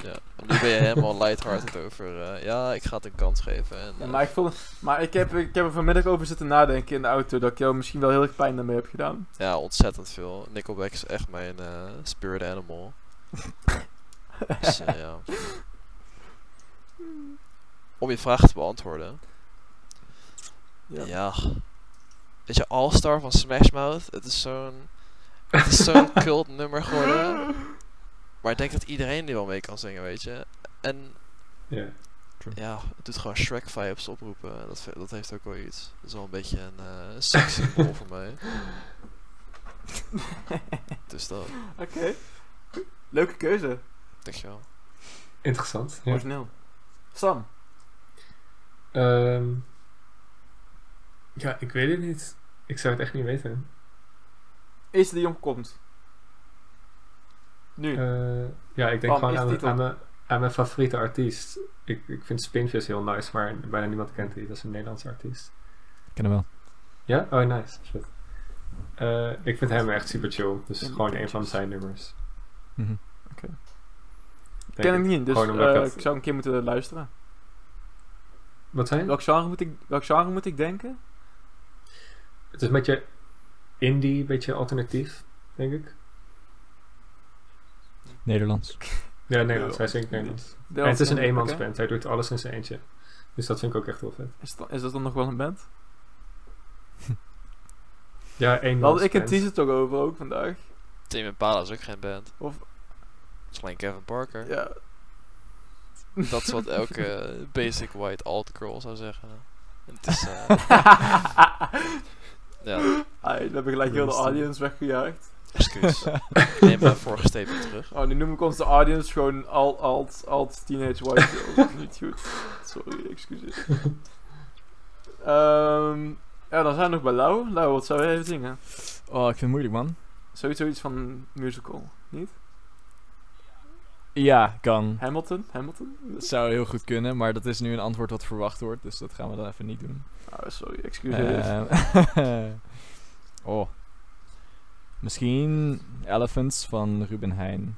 Ja, nu ben je helemaal lighthearted over, eh, ja, ik ga het een kans geven. En, Ja, eh, maar ik, voel, maar ik, heb, ik heb er vanmiddag over zitten nadenken in de auto dat ik jou misschien wel heel erg pijn daarmee heb gedaan. ja, ontzettend veel. Nickelback is echt mijn eh, spirit animal. dus, ja. Om je vraag te beantwoorden. Ja. Ja. Weet je, All-Star van Smash Mouth, het is zo'n... Het is zo'n cult nummer geworden. Maar ik denk dat iedereen die wel mee kan zingen, weet je. En Ja. ja, het doet gewoon Shrek vibes oproepen. Dat, dat heeft ook wel iets. Dat is wel een beetje een eh seks symbool voor mij. Dus dat, Oké. Leuke keuze. dankjewel. Interessant. Ja. Origineel. Sam. Ehm, ja, ik weet het niet. Ik zou het echt niet weten. Is de Jong komt. Nu. Eh, ja, ik denk Bam, gewoon aan, mijn, aan mijn favoriete artiest. Ik, ik vind Spinvis heel nice, maar bijna niemand kent die. Dat is een Nederlandse artiest. Ik ken hem wel. Ja? Oh, nice. Shit. Eh, ik vind hem echt super chill. Dus Ja, gewoon een van zijn nummers. Mhm. Denk Ken ik niet, dus eh, ik het- ik zou een keer moeten luisteren. Wat zijn? Welk genre moet ik, welk genre moet ik denken? Het is een beetje indie, een beetje alternatief, denk ik. Nederlands. Ja, Nederlands. Hij zingt Nederlands. En het is een eenmansband. Hij doet alles in zijn eentje. Dus dat vind ik ook echt heel vet. Is, dat- is dat dan nog wel een band? Ja, Daar had eenmansband. ik een teaser toch over ook vandaag. Tame Impala is ook geen band. Of, Het is alleen Kevin Parker. ja. Dat is wat elke basic white alt girl zou zeggen. En het is, eh, ja, Ai, dan heb ik gelijk heel de audience weggejaagd. Excuus. Ik neem mijn vorige statement terug. Oh, nu noem ik onze audience gewoon alt, alt, alt, teenage white is niet goed. Sorry, excuses. Ehm ja, dan zijn we nog bij Lau. Lau, wat zou jij even zingen? Oh, ik vind het moeilijk, man. Sowieso iets van musical, niet? Ja, kan. Hamilton? Hamilton? Dat zou heel goed kunnen, maar dat is nu een antwoord wat verwacht wordt, dus dat gaan we dan even niet doen. Oh, sorry, excuses. Ehm, oh. Misschien Elephants van Ruben Heijn.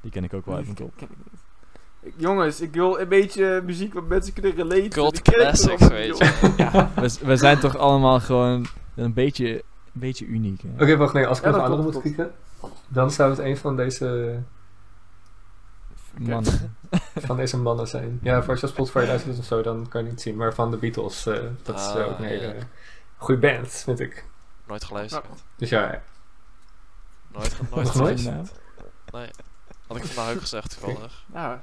Die ken ik ook wel niet. Ik- jongens, ik wil een beetje muziek wat mensen kunnen relaten. Cult classics, weet je. Ja, we, we zijn toch allemaal gewoon een beetje, een beetje uniek. Hè? Oké, wacht, nee. Als ik Ja, nog andere moet kiezen, dan zou het een van deze, Mannen. van deze mannen zijn. Ja, voor als je op Spotify luistert of zo, dan kan je het niet zien. Maar van de Beatles, eh, dat is eh, ook een Ah, hele ja. goede band, vind ik. Nooit geluisterd. Dus ja, Nooit, nooit geluisterd. Nee. Had ik vandaag ook gezegd, toevallig. Ja, Het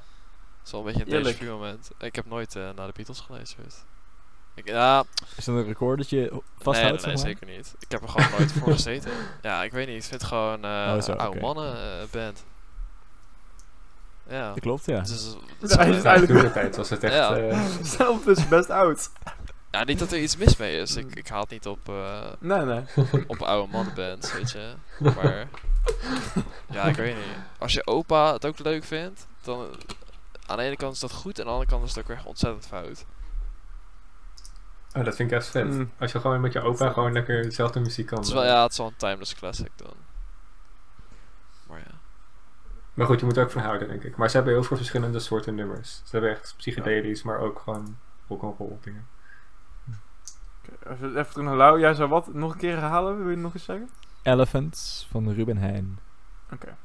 is wel een beetje een Eerlijk. moment. Ik heb nooit eh, naar de Beatles geluisterd. Ik, ja, Is dat een record dat je nee, vasthoudt? nee, nee, zeg maar? zeker niet. Ik heb er gewoon nooit voor gezeten. Ja, ik weet niet. Ik vind het gewoon eh Oh, zo, oude oké. mannen eh, band. Ja. Dat klopt, ja. Dus, dat is Ja, is gewoon- eigenlijk- toen de tijd was het echt... Ja. eh, zelf is best oud. Ja, niet dat er iets mis mee is. Ik, ik haal het niet op, eh, Nee, nee. op oude mannenbands, weet je. Maar ja, ik weet niet. Als je opa het ook leuk vindt, dan aan de ene kant is dat goed en aan de andere kant is het ook weer ontzettend fout. oh, dat vind ik echt vet. Mm. Als je gewoon met je opa gewoon lekker dezelfde muziek kan. Het is wel, ja, het is wel een timeless classic dan. Maar ja. Maar goed, je moet er ook van houden, denk ik. Maar ze hebben heel veel verschillende soorten nummers. Ze hebben echt psychedelisch, maar ook gewoon rock'n'roll dingen. Even, even terug naar Lau. Jij zou wat nog een keer herhalen? Wil je het nog eens zeggen? Elephants van Ruben Heijn. Oké.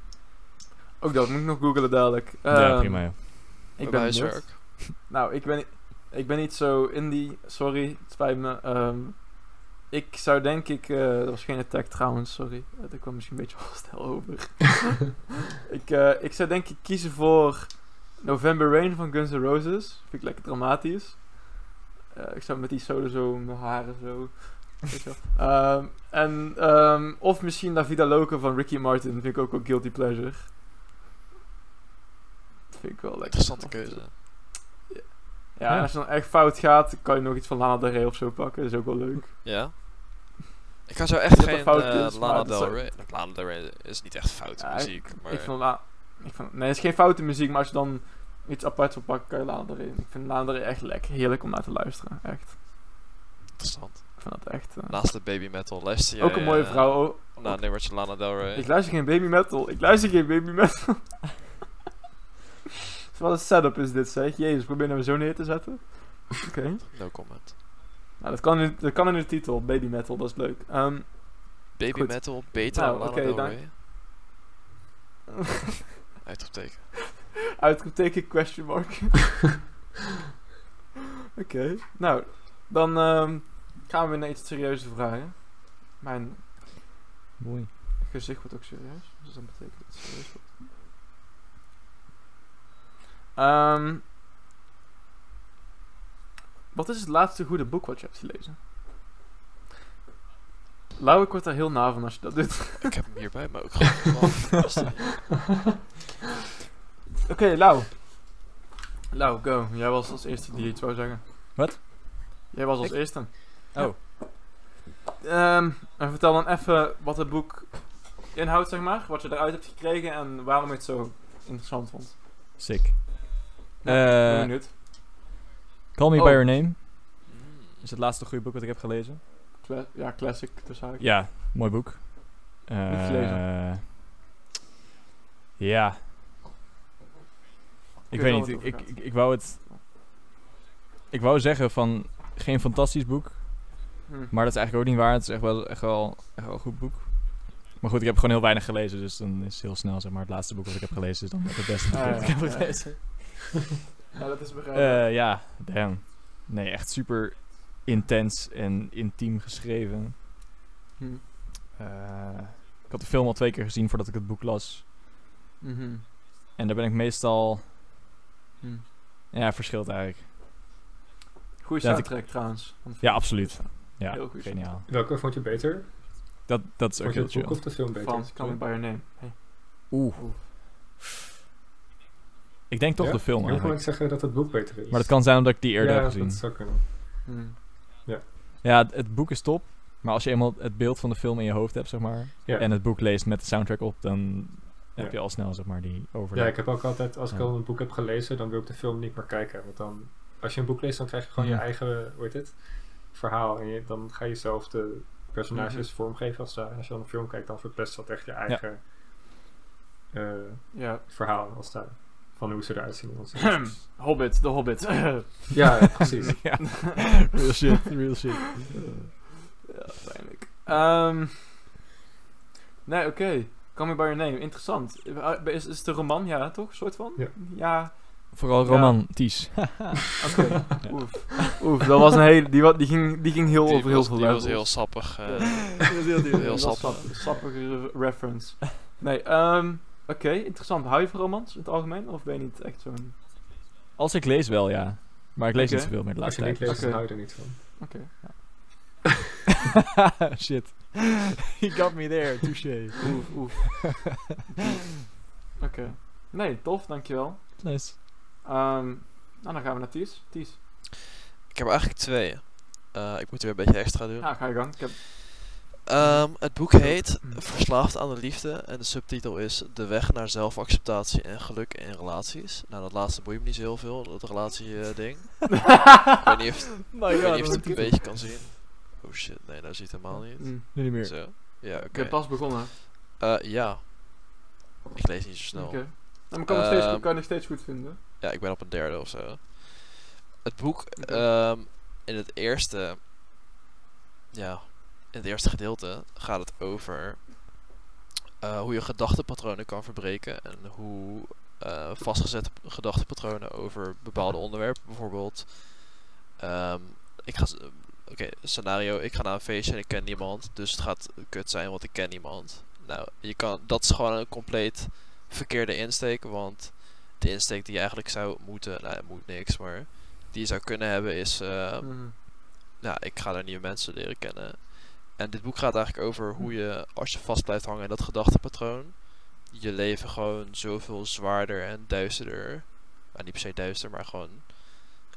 Ook dat moet ik nog googlen dadelijk. ja, Ehm, prima. ja. Ik ben. Nou, ik ben, niet- ik ben niet zo indie. Sorry, het spijt me. Ehm, ik zou denk ik... eh dat was geen attack trouwens, sorry. Eh, Dat kwam misschien een beetje hostile over. ik, eh, ik zou denk ik kiezen voor November Rain van Guns N' Roses. Vind ik lekker dramatisch. Eh, ik zou met die solo zo, mijn haren zo... weet je wel. Ehm, en, ehm, of misschien La Vida Loca van Ricky Martin. Vind ik ook wel guilty pleasure. Dat vind ik wel lekker. Interessante keuze. Ja, Ja. als je dan echt fout gaat, kan je nog iets van Lana Del Rey of zo pakken. Dat is ook wel leuk. Ja? Ik ga zo echt geen fout eh, is, Lana Del Rey... Lana Del Rey is niet echt foute Ja, ik- muziek, maar... Ik vind La ik vind, nee, het is geen foute muziek, maar als je dan iets apart wil pakken, kan je Rey. Ik vind Rey echt lekker. Heerlijk om naar te luisteren. Echt. Interessant. Ik vind dat echt... eh, Naast de baby metal luister ook een mooie eh, vrouw. oh, Naar een nummertje Lana Del Rey. Ik luister geen baby metal. Ik luister geen baby metal. Wat een setup is dit, zeg. Jezus, probeer nou zo neer te zetten. Oké. No comment. Nou, dat kan, in, dat kan in de titel. Baby metal, dat is leuk. Ehm, Baby Goed. metal beter Nou, dan Lana oké, Del dank- Rey? Uitroepteken. Uitroepteken question mark. Oké, nou, dan ehm, gaan we weer naar iets serieuze vragen. Mijn Mooi. gezicht wordt ook serieus, dus dat betekent dat het serieus wordt. Ehm, wat is het laatste goede boek wat je hebt gelezen? Lau, ik word daar heel na van als je dat doet. Ik heb hem hierbij, maar ook gewoon... Oké, Lau. Lau, go. Jij was als eerste die iets wou zeggen. Wat? Jij was als Ik? eerste. Oh. Ehm, en vertel dan even wat het boek inhoudt, zeg maar. Wat je eruit hebt gekregen en waarom je het zo interessant vond. Sick. Nou, Eh, benieuwd. Call Me Oh. By Your Name is het laatste goede boek wat ik heb gelezen. Cla- ja, classic tussen haakjes. Ja, mooi boek. je? Eh, ja. Ik weet niet, ik, het ik, over ik, ik wou het... Ik wou zeggen van, geen fantastisch boek, Hm. maar dat is eigenlijk ook niet waar. Het is echt wel, echt wel, echt wel een goed boek. Maar goed, ik heb gewoon heel weinig gelezen, dus dan is heel snel zeg maar het laatste boek wat ik heb gelezen is dan het beste boek Ah, wat ik heb ja. gelezen. Ja, dat is begrijpelijk. Eh, ja, damn. Nee, echt super intens en intiem geschreven. Hm. Eh, ik had de film al twee keer gezien voordat ik het boek las. Mhm. En daar ben ik meestal... Hm. Ja, verschilt eigenlijk. Goeie Ja, dat ik- soundtrack trouwens. van Ja, absoluut. Ja, Heel goed. geniaal. Welke vond je beter? Dat, dat is ook Vond heel het boek chill. of de film beter? Frans, Call Me By Your Name. Hey. Oeh. Oeh. Ik denk toch Ja? de film eigenlijk. mensen zeggen dat het boek beter is. Maar dat kan zijn omdat ik die eerder ja, heb gezien. dat zou kunnen. Hm. Ja, het, het boek is top. Maar als je eenmaal het beeld van de film in je hoofd hebt, zeg maar. Ja. En het boek leest met de soundtrack op, dan heb Ja. je al snel, zeg maar, die Ja, overlap. ik heb ook altijd, als ik Ja. al een boek heb gelezen, dan wil ik de film niet meer kijken. Want dan, als je een boek leest, dan krijg je gewoon je eigen, hoe heet het, verhaal. En je, dan ga je zelf de personages Mhm. vormgeven als daar. En als je dan een film kijkt, dan verpest dat echt je eigen eh, Ja. verhaal als daar. Van hoe ze eruit zien. Hobbit, de Hobbit. ja, precies. ja. real shit, real shit. Ja, pijnlijk. Ehm nee, oké. Call Me By Your Name, interessant. Is, is het een roman, ja, toch? soort van? Ja. Ja, Vooral Ja. romantisch. oké. Oef. Oef, dat was een hele... Die, die, ging, die ging heel Die over heel was, veel die was heel sappig. eh, Dat was heel, heel, sappig. sap, sappige re- reference. Nee, ehm oké, interessant. Hou je van romans in het algemeen? Of ben je niet echt zo'n... Als ik lees wel, ja. Maar ik lees niet zoveel meer de Als je laatste niet tijd. leest, dan hou je er niet van. Oké. Shit. He got me there, touché. Oef, oef. Oké. Nee, tof, dankjewel. Nice. Ehm nou, dan gaan we naar Ties. Ties. ik heb eigenlijk twee. Eh, ik moet weer een beetje extra doen. Ja, ga je gang. Ik heb... Ehm, het boek heet Verslaafd aan de liefde en de subtitel is De weg naar zelfacceptatie en geluk in relaties. Nou, dat laatste boeit me niet zo heel veel, dat relatie-ding. ik weet niet of, My ik weet niet of het een beetje kan zien. Oh shit, nee, dat ziet helemaal niet. Mm, Nu niet meer. Zo. Ja, oké. Ik ben pas begonnen. Eh, ja. Ik lees niet zo snel. Oké. Nou, maar kan, nog steeds, Ehm, kan je nog steeds goed vinden. Ja, ik ben op een derde of zo. Het boek, ehm, in het eerste, ja, in het eerste gedeelte gaat het over eh, hoe je gedachtepatronen kan verbreken en hoe eh, vastgezette gedachtepatronen over bepaalde onderwerpen, bijvoorbeeld. ehm, ik ga, oké, scenario, ik ga naar een feestje en ik ken niemand, dus het gaat kut zijn, want ik ken niemand. Nou, je kan, dat is gewoon een compleet verkeerde insteek, want de insteek die je eigenlijk zou moeten, nou, het moet niks, maar die je zou kunnen hebben is, Mhm. ja, ik ga daar nieuwe mensen leren kennen. En dit boek gaat eigenlijk over hoe je, als je vast blijft hangen in dat gedachtepatroon, je leven gewoon zoveel zwaarder en duisterder, nou, niet per se duister, maar gewoon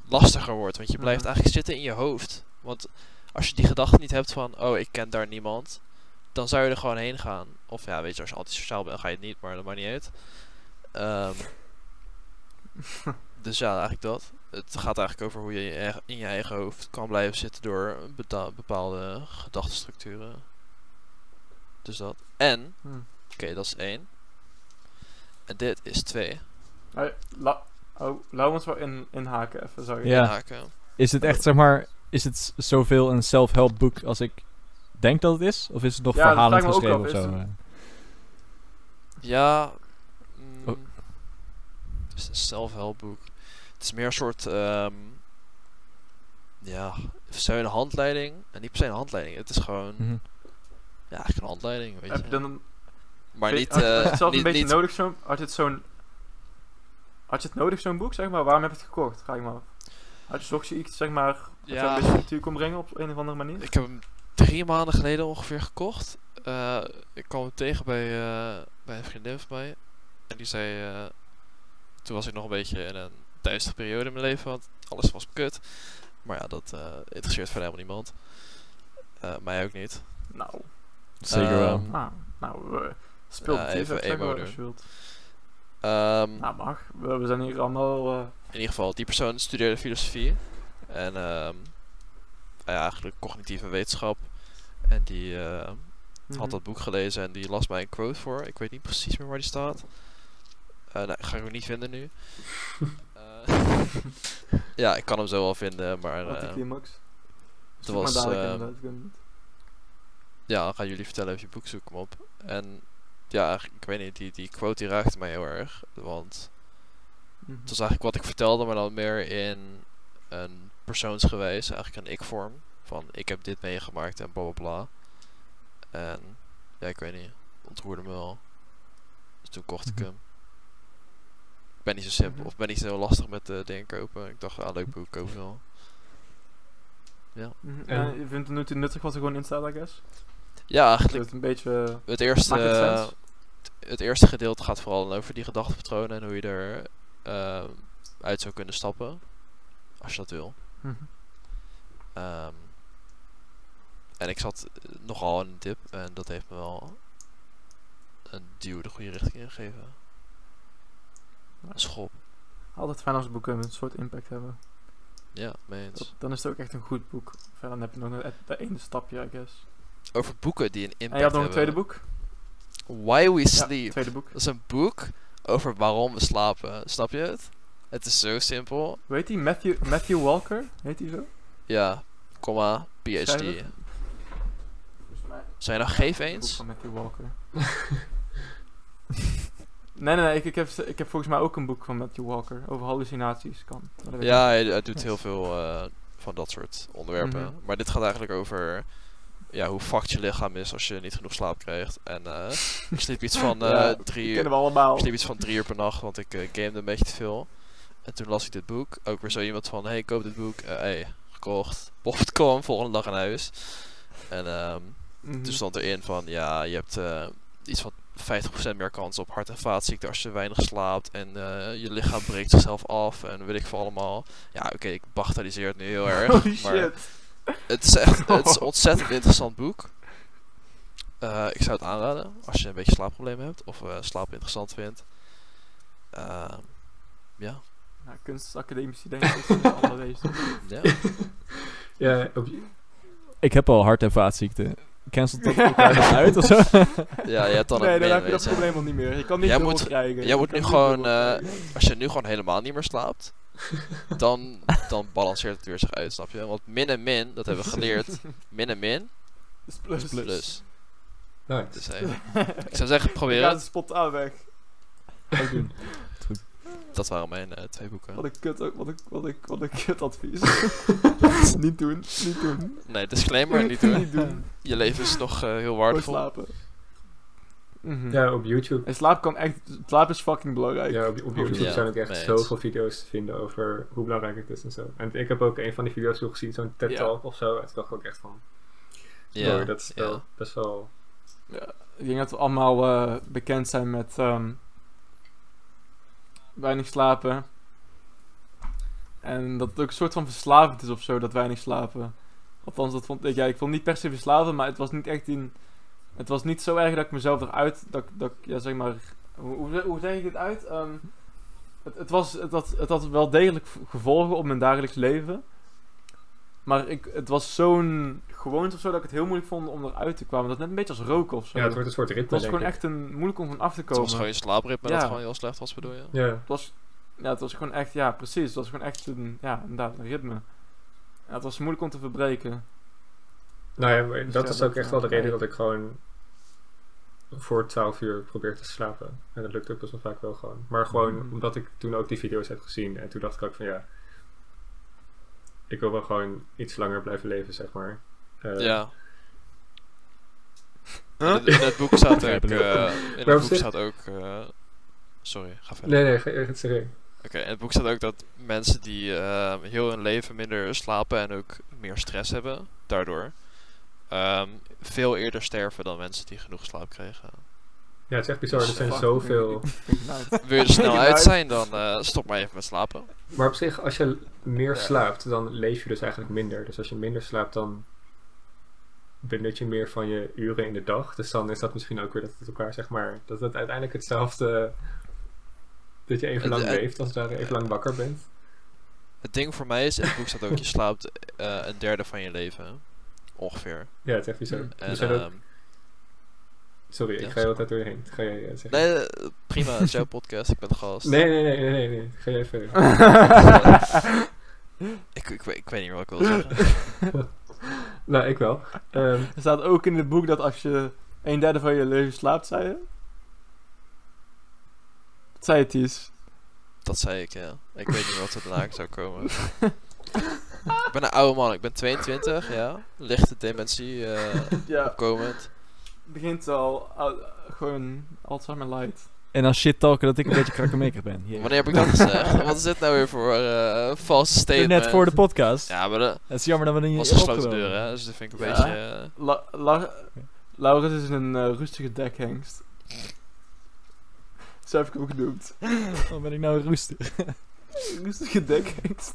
lastiger wordt. Want je blijft Mhm. eigenlijk zitten in je hoofd. Want als je die gedachte niet hebt van, oh, ik ken daar niemand, dan zou je er gewoon heen gaan. Of ja, weet je, als je antisociaal bent, dan ga je het niet, maar dat maakt niet uit. Ehm, dus ja, eigenlijk dat. Het gaat eigenlijk over hoe je in je eigen- hoofd kan blijven zitten door bepaalde gedachtenstructuren. Dus dat. En, Hm. oké, dat is één. En dit is twee. Hey, la oh, laat ons wel in, inhaken even, sorry. Ja. Haken. Is het echt, zeg maar, is het zoveel een self-help boek als ik denk dat het is? Of is het nog Ja, verhalend ook geschreven of zo? Ja. mm, Oh. Het is een zelfhelpboek. Het is meer een soort. ehm ja, zou je een handleiding? En niet per se een handleiding. Het is gewoon. Mhm. Ja, eigenlijk een handleiding. Weet Heb je dan een, maar niet. had je eh, het zelf niet, een beetje niet- nodig zo'n... Had je het zo'n... Had je het nodig zo'n boek, zeg maar? Waarom heb je het gekocht? Ga ik maar af. Had je zocht je iets, zeg maar... Dat ja. Een brengen op een of andere manier? Ik heb hem drie maanden geleden ongeveer gekocht. Eh, ik kwam hem tegen bij, eh, bij een vriendin van mij. En die zei... eh, toen was ik nog een beetje in een duistere periode in mijn leven. Want alles was kut. Maar ja, dat eh, interesseert verder helemaal niemand. Eh, mij ook niet. Nou, Zeker wel. Nou, uh, speel het even emo als je wilt. Ehm, Nou, mag. We, we zijn hier allemaal... eh, In ieder geval, die persoon studeerde filosofie. En ehm, ja, eigenlijk cognitieve wetenschap. En die eh, had mhm. dat boek gelezen en die las mij een quote voor. Ik weet niet precies meer waar die staat. Eh nou, ga ik ook niet vinden nu. Eh, ja, ik kan hem zo wel vinden, maar Anticlimax. het Zoek maar was, dadelijk ehm, ja, dan gaan jullie vertellen even je boek zoeken hem op. En ja, ik weet niet, die, die quote die raakte mij heel erg. Want Mhm. het was eigenlijk wat ik vertelde, maar dan meer in een persoonsgewijs, eigenlijk een ik-vorm. Van ik heb dit meegemaakt en bla bla bla. En ja, ik weet niet, ontroerde me wel. Dus toen kocht ik Mhm. hem. Ik ben niet zo simpel, Mhm. of ben niet zo lastig met eh, dingen kopen. Ik dacht, ah, leuk boek, koop wel. Mhm. En- Ja, je vindt het nu nuttig wat er gewoon in staat, I guess? Ja, eigenlijk het een beetje... eh, het eerste, het eerste gedeelte gaat vooral over die gedachtepatronen en hoe je er eh, uit zou kunnen stappen. Als je dat wil. Mhm. Ehm, en ik zat eh, nogal in een dip en dat heeft me wel een duw de goede richting ingegeven. Een schop. Altijd fijn als boeken een soort impact hebben. Ja, mee eens. Dan is het ook echt een goed boek. Verder dan heb je nog net dat ene stapje, I guess. Over boeken die een impact En je had nog een tweede hebben. boek? Why We Ja, Sleep. tweede boek. Dat is een boek over waarom we slapen. Snap je het? Het is zo simpel. Heet die? Matthew, Matthew Walker? Heet die zo? Ja, comma, PhD. Zijn je nou geef eens? van Matthew Walker. nee, nee, nee. Ik, ik, heb, ik heb volgens mij ook een boek van Matthew Walker. Over hallucinaties. Kan. Weet Ja, hij, hij doet heel veel eh, van dat soort onderwerpen. Mhm. Maar dit gaat eigenlijk over ja, hoe fucked je lichaam is als je niet genoeg slaap krijgt. En eh, ik sliep iets van eh, Ja, drie uur. kennen we allemaal. Ik sliep iets van drie uur per nacht, want ik eh gamede een beetje te veel. En toen las ik dit boek. Ook weer zo iemand van, hey, koop dit boek. Eh hey, gekocht. Bol.com, volgende dag in huis. En ehm, Mhm. toen stond erin van, ja, je hebt eh, iets van 50% meer kans op hart- en vaatziekten als je weinig slaapt. En eh, je lichaam breekt zichzelf af en weet ik veel allemaal. Ja, oké, ik bagatelliseer het nu heel erg. Holy maar shit. het is echt het is een ontzettend interessant boek. Ik zou het aanraden als je een beetje slaapproblemen hebt of slaap interessant vindt. Ehm, ja, Ja, kunstacademici denk ik is wezen. ja. Ja, op, Ik heb al hart- en vaatziekten. Cancelt dat elkaar dan uit of zo? ja, je hebt dan nee, een dan heb je dat probleem al niet meer. Je kan niet Jij moet- krijgen. jij Je moet nu gewoon, eh. Als je nu gewoon helemaal niet meer slaapt, dan, dan balanceert het weer zich uit, snap je? Want min en min, dat hebben we geleerd. Min en min is plus. Is plus. Plus. Nice. Dus, hey, ik zou zeggen, probeer Ik ga het. het spontaan weg. Ook doen. Dat waren mijn eh, twee boeken. Wat een kut, ook- wat een, wat een, wat een kut advies. niet doen, niet doen. Nee, disclaimer, niet doen. niet doen. Je leven is nog eh, heel waardevol. slapen. Mhm. Ja, op YouTube. En slaap kan echt, slaap is fucking belangrijk. Ja, op, op YouTube Ja, zijn ook echt zoveel video's te vinden over hoe belangrijk het is en zo. En ik heb ook een van die video's nog gezien, zo'n TED Ja. Talk of zo. En toen dacht ik ook echt van, Ja, dat is wel best wel... Ja, ik denk dat we allemaal eh, bekend zijn met ehm, weinig slapen. En dat het ook een soort van verslavend is of zo, dat weinig slapen. Althans, dat vond ik. Ja, ik vond niet per se verslavend, maar het was niet echt in. Het was niet zo erg dat ik mezelf eruit. Dat, dat ja, zeg maar. Hoe, hoe, zeg ik dit uit? Ehm, het, het, was, het, had, het had wel degelijk gevolgen op mijn dagelijks leven. Maar ik, het was zo'n gewoonte of zo dat ik het heel moeilijk vond om eruit te komen. Dat is net een beetje als roken of zo. Ja, het wordt een soort Het ritme, was denk gewoon ik. echt een moeilijk om van af te Het komen. was gewoon je slaapritme Ja. dat gewoon heel slecht was, bedoel je? Ja, Het was, ja, het was gewoon echt, ja, precies. Het was gewoon echt een, ja, inderdaad, een ritme. Ja, het was moeilijk om te verbreken. nou ja, maar Dus dat ja, is dat ook echt wel de wel reden dat ik gewoon voor 12 uur probeer te slapen. En dat lukt ook best wel vaak wel gewoon. Maar gewoon Mm. omdat ik toen ook die video's heb gezien. En toen dacht ik ook van ja, ik wil wel gewoon iets langer blijven leven, zeg maar. Eh, Ja. In, het, in het boek staat ook... Eh, in het boek zich- staat ook... eh, sorry, ga verder. Nee, nee, ga- ga- serieus. Oké, in het boek staat ook dat mensen die eh, heel hun leven minder slapen en ook meer stress hebben, daardoor, ehm, veel eerder sterven dan mensen die genoeg slaap kregen. Ja, het is echt bizar. Er zijn Fuck, zoveel... Wil je er snel uit zijn, dan eh, stop maar even met slapen. Maar op zich, als je meer Ja. slaapt, dan leef je dus eigenlijk minder. Dus als je minder slaapt, dan benut je meer van je uren in de dag. Dus dan is dat misschien ook weer dat het elkaar, zeg maar, dat het uiteindelijk hetzelfde... Dat je even lang leeft, als daar even lang wakker bent. Het ding voor mij is, in het boek staat ook, je slaapt eh, een derde van je leven. Ongeveer. Ja, het is echt bizar. Er En, zijn ook- ehm, sorry, ja, ik ga je altijd door je heen. Ga jij eh, zeggen? nee, eh, prima, het is jouw podcast, ik ben de gast. nee, nee, nee, nee, nee, nee. Ga jij verder. Ik, ik, weet- ik weet niet meer wat ik wil zeggen. nou, ik wel. Ehm, Er staat ook in het boek dat als je een derde van je leven slaapt, zei je? Wat zei het is? Dat zei ik, ja. Ik weet niet wat er daarna zou komen. ik ben een oude man, ik ben 22, ja. Lichte dementie, eh Ja, opkomend. Begint al, al- gewoon Alzheimer light. En dan shit talken dat ik een beetje krakkemikkig ben. Wanneer heb ik dat gezegd? Wat is dit nou weer voor eh valse statement? Net voor de podcast. Ja, maar dat Het is jammer dat we er niet was gesloten opgenomen. deur, hè. Dus dat vind ik een Ja. beetje... eh, La, La, Laurens is een eh, rustige dekhengst. Zo heb ik hem genoemd. Dan ben ik nou roestig. rustige dekhengst.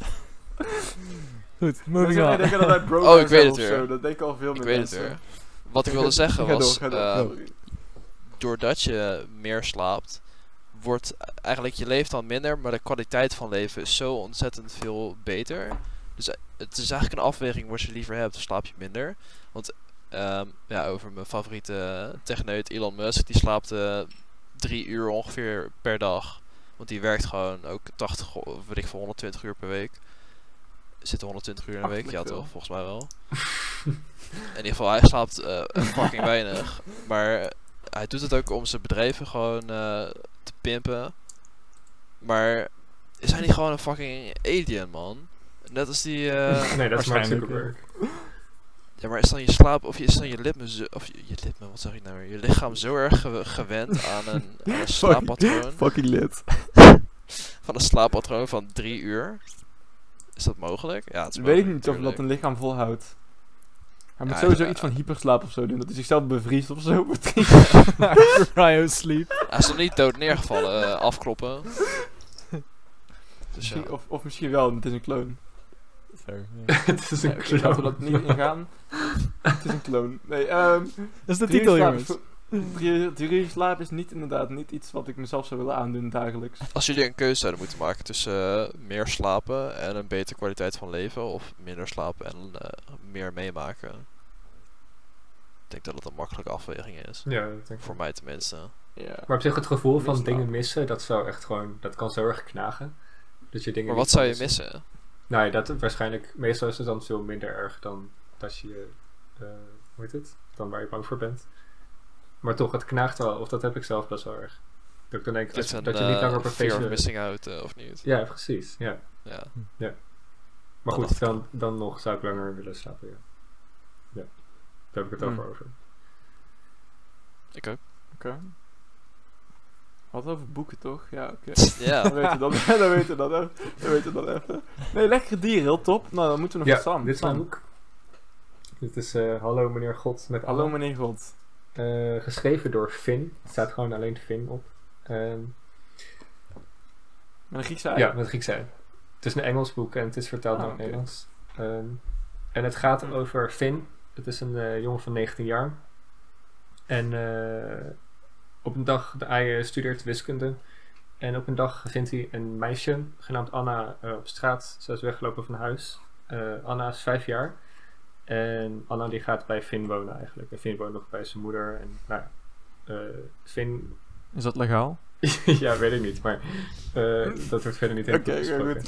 Goed, moving Ik on. denk dat wij bro Oh, ik weet het weer. Zo. Dat denken al veel ik meer het mensen. weer. Wat ik wilde zeggen was... door, eh, Sorry. doordat je meer slaapt, wordt eigenlijk je leven dan minder, maar de kwaliteit van leven is zo ontzettend veel beter. Dus eh, het is eigenlijk een afweging wat je liever hebt, slaap je minder. Want ehm, ja, over mijn favoriete techneut Elon Musk, die slaapt eh, drie uur ongeveer per dag. Want die werkt gewoon ook 80, of weet ik veel, 120 uur per week. Zit er 120 uur in een week? Ja toch, volgens mij wel. In ieder geval, hij slaapt eh, fucking weinig. Maar hij doet het ook om zijn bedrijven gewoon eh, te pimpen. Maar is hij niet gewoon een fucking alien, man? Net als die... eh, nee, dat is Mark Zuckerberg. ja, maar is dan je slaap... Of is dan je ritme zo... Of je, je ritme, wat zeg ik nou weer? Je lichaam zo erg ge- gewend aan een, aan een slaappatroon... Fucking lid. Van een slaappatroon van drie uur. Is dat mogelijk? Ja, het is Ik weet mogelijk, niet of dat een lichaam volhoudt. Hij moet Ja, sowieso ja. iets van hyperslaap of zo doen. Dat hij zichzelf bevriest of zo. Cryo sleep. Hij is nog niet dood neergevallen. eh, afkloppen. Dus ja. Of, of misschien wel, het is een clone. Fair, ja. het is een Nee, oké, laten we dat niet ingaan. het is een clone. Nee, ehm Dat is de titel, jongens. Drie uur- drie uur slaap is niet inderdaad niet iets wat ik mezelf zou willen aandoen dagelijks. Als jullie een keuze zouden moeten maken tussen eh, meer slapen en een betere kwaliteit van leven, of minder slapen en eh, meer meemaken, ik denk dat het een makkelijke afweging is. Ja, dat denk ik. Voor mij tenminste. Ja. Maar op zich het gevoel van Missen dingen missen, dat zou echt gewoon, dat kan zo erg knagen. Dat je dingen Maar wat zou je missen? Nou ja, dat waarschijnlijk, meestal is het dan veel minder erg dan dat je eh, hoe heet het? Dan waar je bang voor bent. Maar toch, het knaagt wel. Of dat heb ik zelf best wel erg. Dat ik dan denk dat, een dat je niet langer op eh, een fear of feestje... missing out, eh, of niet? Ja, precies. Ja. Ja. Maar Dat goed, dan, dan nog zou ik langer willen slapen, ja. Ja. Daar heb ik het Hmm. over over. Ik ook. Oké. Wat over boeken toch? Ja, oké. Ja. Dan weten we dat, dan weten we dat even. Dan weten we dat even. Nee, lekkere dier, heel top. Nou, dan moeten we nog Ja, Sam. dit is mijn Sam. boek. Dit is eh, Hallo meneer God met Hallo meneer God. Eh, geschreven door Finn. Er staat gewoon alleen Finn op. Ehm, Met een Griekse ei. ja, met Grieks ei. Het is een Engels boek en het is vertaald Ah, naar het. Nederlands. Ehm, en het gaat over Finn. Het is een eh, jongen van 19 jaar. En eh, op een dag, hij studeert wiskunde. En op een dag vindt hij een meisje, genaamd Anna, op straat. Ze is weggelopen van huis. Anna is vijf jaar. En Anna die gaat bij Finn wonen eigenlijk. En Finn woont nog bij zijn moeder. En nou ja, eh, Finn... Is dat legaal? ja, weet ik niet. Maar eh, dat wordt verder niet helemaal Oké, oké, besproken.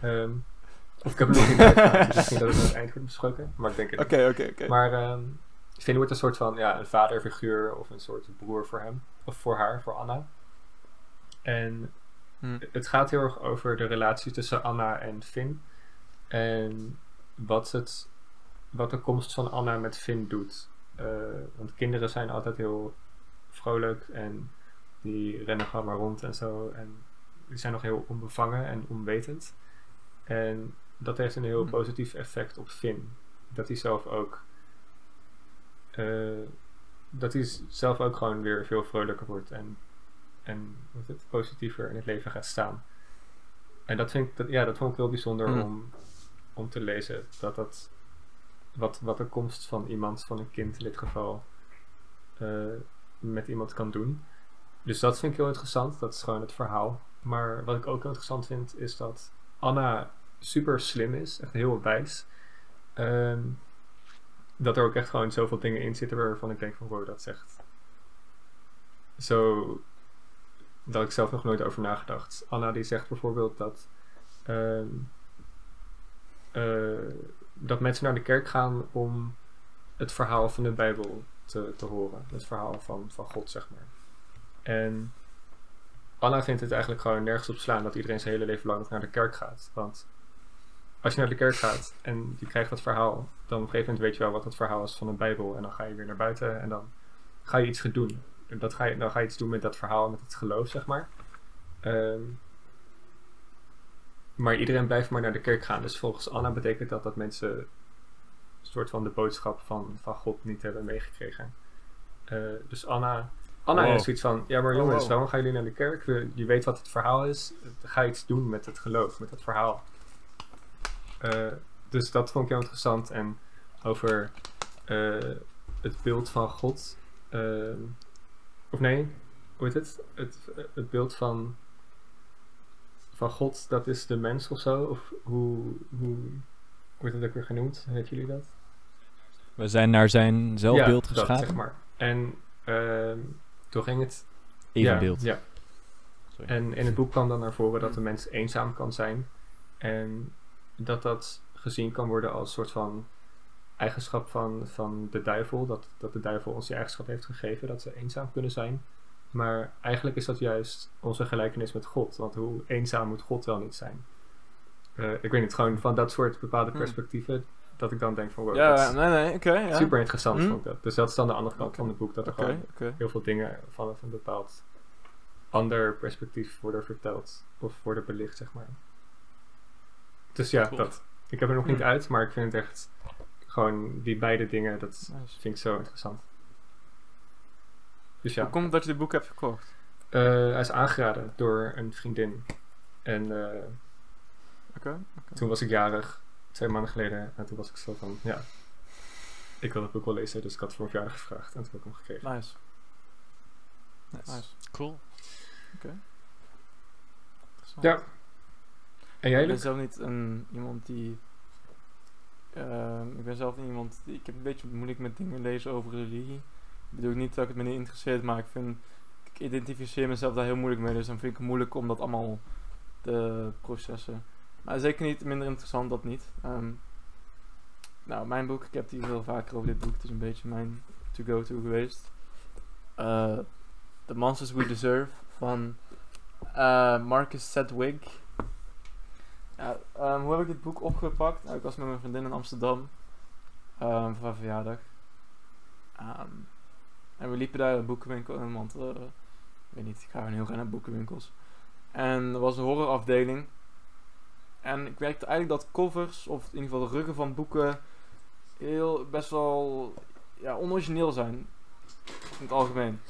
Ehm, of ik heb het nog niet uitgehaald. dus misschien dat het aan het eind wordt besproken. Maar ik denk het niet. Oké, oké, oké. Maar ehm Finn wordt een soort van ja, een vaderfiguur of een soort broer voor hem. Of voor haar, voor Anna. En Hm. het gaat heel erg over de relatie tussen Anna en Finn. En wat, het, wat de komst van Anna met Finn doet. Eh, want kinderen zijn altijd heel vrolijk en die rennen gewoon maar rond en zo. En die zijn nog heel onbevangen en onwetend. En dat heeft een heel Hm. positief effect op Finn. Dat hij zelf ook. eh, dat hij zelf ook gewoon weer veel vrolijker wordt en, en wat het, positiever in het leven gaat staan. En dat, vind ik, dat, ja, dat vond ik heel bijzonder Hm. om, om te lezen. Dat dat, wat, wat de komst van iemand, van een kind in dit geval, eh, met iemand kan doen. Dus dat vind ik heel interessant. Dat is gewoon het verhaal. Maar wat ik ook heel interessant vind, is dat Anna super slim is. Echt heel wijs. Ehm, dat er ook echt gewoon zoveel dingen in zitten waarvan ik denk van wow, dat echt zo dat ik zelf nog nooit over nagedacht. Anna die zegt bijvoorbeeld dat ehm, eh, dat mensen naar de kerk gaan om het verhaal van de Bijbel te, te horen. Het verhaal van, van God, zeg maar. En Anna vindt het eigenlijk gewoon nergens op slaan dat iedereen zijn hele leven lang naar de kerk gaat. Want als je naar de kerk gaat en je krijgt dat verhaal, dan op een gegeven moment weet je wel wat het verhaal is van de Bijbel. En dan ga je weer naar buiten en dan ga je iets gaan doen. En dat ga je, dan ga je iets doen met dat verhaal, met het geloof, zeg maar. Ehm, maar iedereen blijft maar naar de kerk gaan. Dus volgens Anna betekent dat dat mensen een soort van de boodschap van, van God niet hebben meegekregen. Eh, dus Anna, Anna Wow. heeft zoiets van: Ja, maar Oh, jongens, wow. waarom gaan jullie naar de kerk? We- Je weet wat het verhaal is. Ga iets doen met het geloof, met het verhaal. Eh, dus dat vond ik heel interessant. En over eh, het beeld van God. of nee, hoe heet het? Het, het beeld van, van God, dat is de mens of zo? Of hoe, hoe wordt het ook weer genoemd? Weten jullie dat? We zijn naar zijn zelfbeeld ja, geschapen. Zeg maar. En ehm, toen ging het... Evenbeeld. Ja, ja. Sorry. En in het boek kwam dan naar voren dat de mens eenzaam kan zijn. En dat dat gezien kan worden als soort van eigenschap van, van de duivel. Dat, dat de duivel ons die eigenschap heeft gegeven, dat we eenzaam kunnen zijn. Maar eigenlijk is dat juist onze gelijkenis met God. Want hoe eenzaam moet God wel niet zijn? Eh, ik weet niet, gewoon van dat soort bepaalde Hmm. perspectieven. Dat ik dan denk van wow, Ja, nee, nee, oké. ja. super interessant Hmm. vond ik dat. Dus dat is dan de andere kant van het boek. Dat er gewoon heel veel dingen vanaf een bepaald ander perspectief worden verteld of worden belicht, zeg maar. Dus ja, Cool. dat. Ik heb er nog niet Hmm. uit, maar ik vind het echt gewoon die beide dingen, dat Nice. vind ik zo interessant. Dus ja, Hoe komt het dat je dit boek hebt gekocht? Eh, hij is aangeraden door een vriendin. En eh, Oké. toen was ik jarig, twee maanden geleden, en toen was ik zo van, ja, ik wil het boek wel lezen, dus ik had het voor mijn verjaardag gevraagd en toen heb ik hem gekregen. Nice. Nice. Nice. Cool. Interessant. Ja. En jij, Ik ben zelf niet een, iemand die. ehm, ik ben zelf niet iemand. Die, ik heb een beetje moeilijk met dingen lezen over religie. Ik bedoel niet dat ik het me niet interesseert, maar ik vind. Ik identificeer mezelf daar heel moeilijk mee, dus dan vind ik het moeilijk om dat allemaal te processen. Maar zeker niet minder interessant, dat niet. Ehm, nou, mijn boek, ik heb het hier heel vaker over dit boek. Het is een beetje mijn to-go-to geweest. Eh, The Monsters We Deserve van eh, Marcus Sedgwick. Ja, ehm, hoe heb ik dit boek opgepakt? Nou, ik was met mijn vriendin in Amsterdam ehm, voor haar verjaardag. Ehm, en we liepen daar een boekenwinkel in, want eh, ik weet niet, ik ga heel graag naar boekenwinkels. En er was een horrorafdeling. En ik werkte eigenlijk dat covers, of in ieder geval de ruggen van boeken, heel best wel ja, onorigineel zijn. In het algemeen.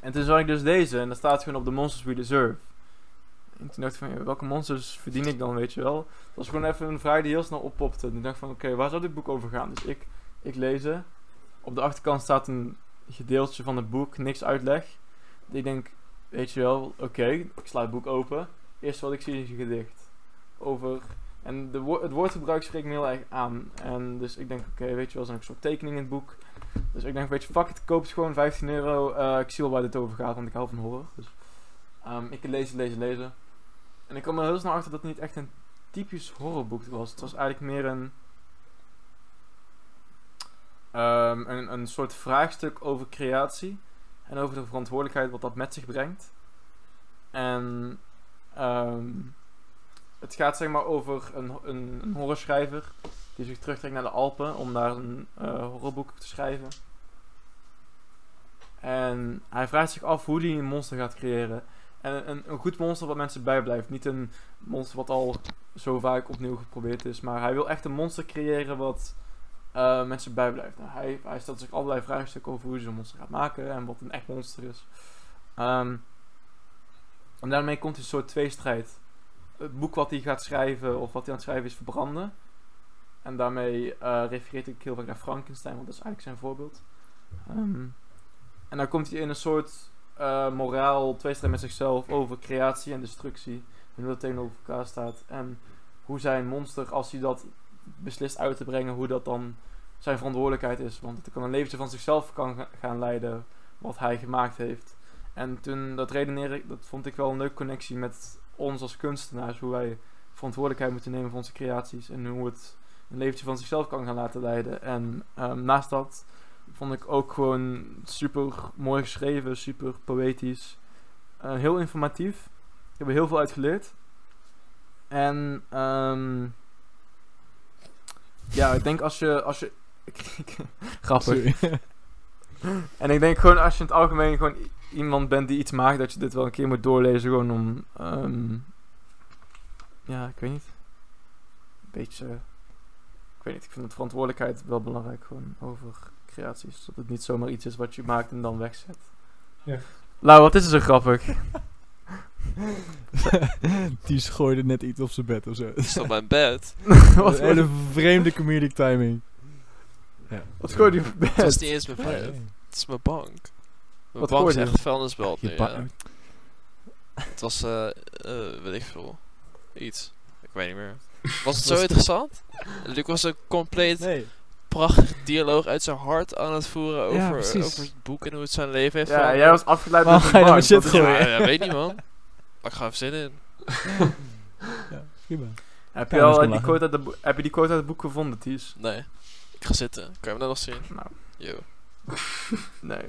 En toen zag ik dus deze, en daar staat gewoon op de Monsters We Deserve. En toen dacht ik van, welke monsters verdien ik dan, weet je wel? Dat was gewoon even een vraag die heel snel oppopte. En ik dacht van, oké, waar zou dit boek over gaan? Dus ik, ik lezen. Op de achterkant staat een gedeeltje van het boek, niks uitleg. Ik denk, weet je wel, oké, ik sla het boek open. Eerst wat ik zie is een gedicht. Over, en de het woordgebruik spreekt me heel erg aan. En dus ik denk, oké, weet je wel, er ook een soort tekening in het boek. Dus ik denk, weet je, fuck it, koop het gewoon, 15 euro. Eh, ik zie wel waar dit over gaat, want ik hou van horror. Dus ehm, ik lezen, lezen, lezen. En ik kwam er heel snel achter dat het niet echt een typisch horrorboek was. Het was eigenlijk meer een... ehm, een, een soort vraagstuk over creatie. En over de verantwoordelijkheid wat dat met zich brengt. En ehm, het gaat zeg maar over een, een, horrorschrijver die zich terugtrekt naar de Alpen om daar een eh, horrorboek te schrijven. En hij vraagt zich af hoe hij een monster gaat creëren. En een, een goed monster wat mensen bijblijft. Niet een monster wat al zo vaak opnieuw geprobeerd is. Maar hij wil echt een monster creëren wat eh, mensen bijblijft. Nou, hij, stelt zich allerlei vraagstukken over hoe hij zo'n monster gaat maken. En wat een echt monster is. Ehm, en daarmee komt een soort tweestrijd. Het boek wat hij gaat schrijven, of wat hij aan het schrijven is, verbranden. En daarmee uh, refereert ik heel vaak naar Frankenstein, want dat is eigenlijk zijn voorbeeld. Ehm, en dan komt hij in een soort uh, moraal tweestrijd met zichzelf over creatie en destructie. En hoe dat tegenover elkaar staat. En hoe zijn monster, als hij dat beslist uit te brengen, hoe dat dan zijn verantwoordelijkheid is. Want het kan een leventje van zichzelf kan gaan leiden, wat hij gemaakt heeft. En toen, dat redeneren, dat vond ik wel een leuke connectie met ons als kunstenaars. Hoe wij verantwoordelijkheid moeten nemen voor onze creaties. En hoe het een leventje van zichzelf kan gaan laten leiden. En um, naast dat vond ik ook gewoon super mooi geschreven, super poëtisch. Uh, heel informatief. Ik heb er heel veel uit geleerd. En um, ja, ik denk als je. Als je grappig. en ik denk gewoon als je in het algemeen gewoon iemand bent die iets maakt, dat je dit wel een keer moet doorlezen. Gewoon om. Um, ja, ik weet niet. Een beetje. Ik weet niet, ik vind het verantwoordelijkheid wel belangrijk. Gewoon over creaties. Dat het niet zomaar iets is wat je maakt en dan wegzet. Ja. Lau, wat is er zo grappig? Die gooide net iets op zijn bed of zo. Is dat mijn bed? wat een hele vreemde comedic timing. Ja. Wat gooide die op bed? Het was niet eens mijn bed. Het is mijn bank. Mijn Wat bank is echt vuilnisbelt nu, Je ja. ba- Het was, eh, eh, weet ik veel. Iets. Ik weet niet meer. Was het zo Was- interessant? Luc was een compleet Nee. Prachtig dialoog uit zijn hart aan het voeren over, Ja, over het boek en hoe het zijn leven heeft Ja, jij was afgeleid door ga je de nou shit gooien? Ja, ja, weet niet man. Maar ik ga even zin in. Ja, prima. Heb je al die quote uit de heb je die quote uit het boek gevonden, Ties? Nee. Ik ga zitten. Kan je me dat nog zien? Nou, Yo. nee.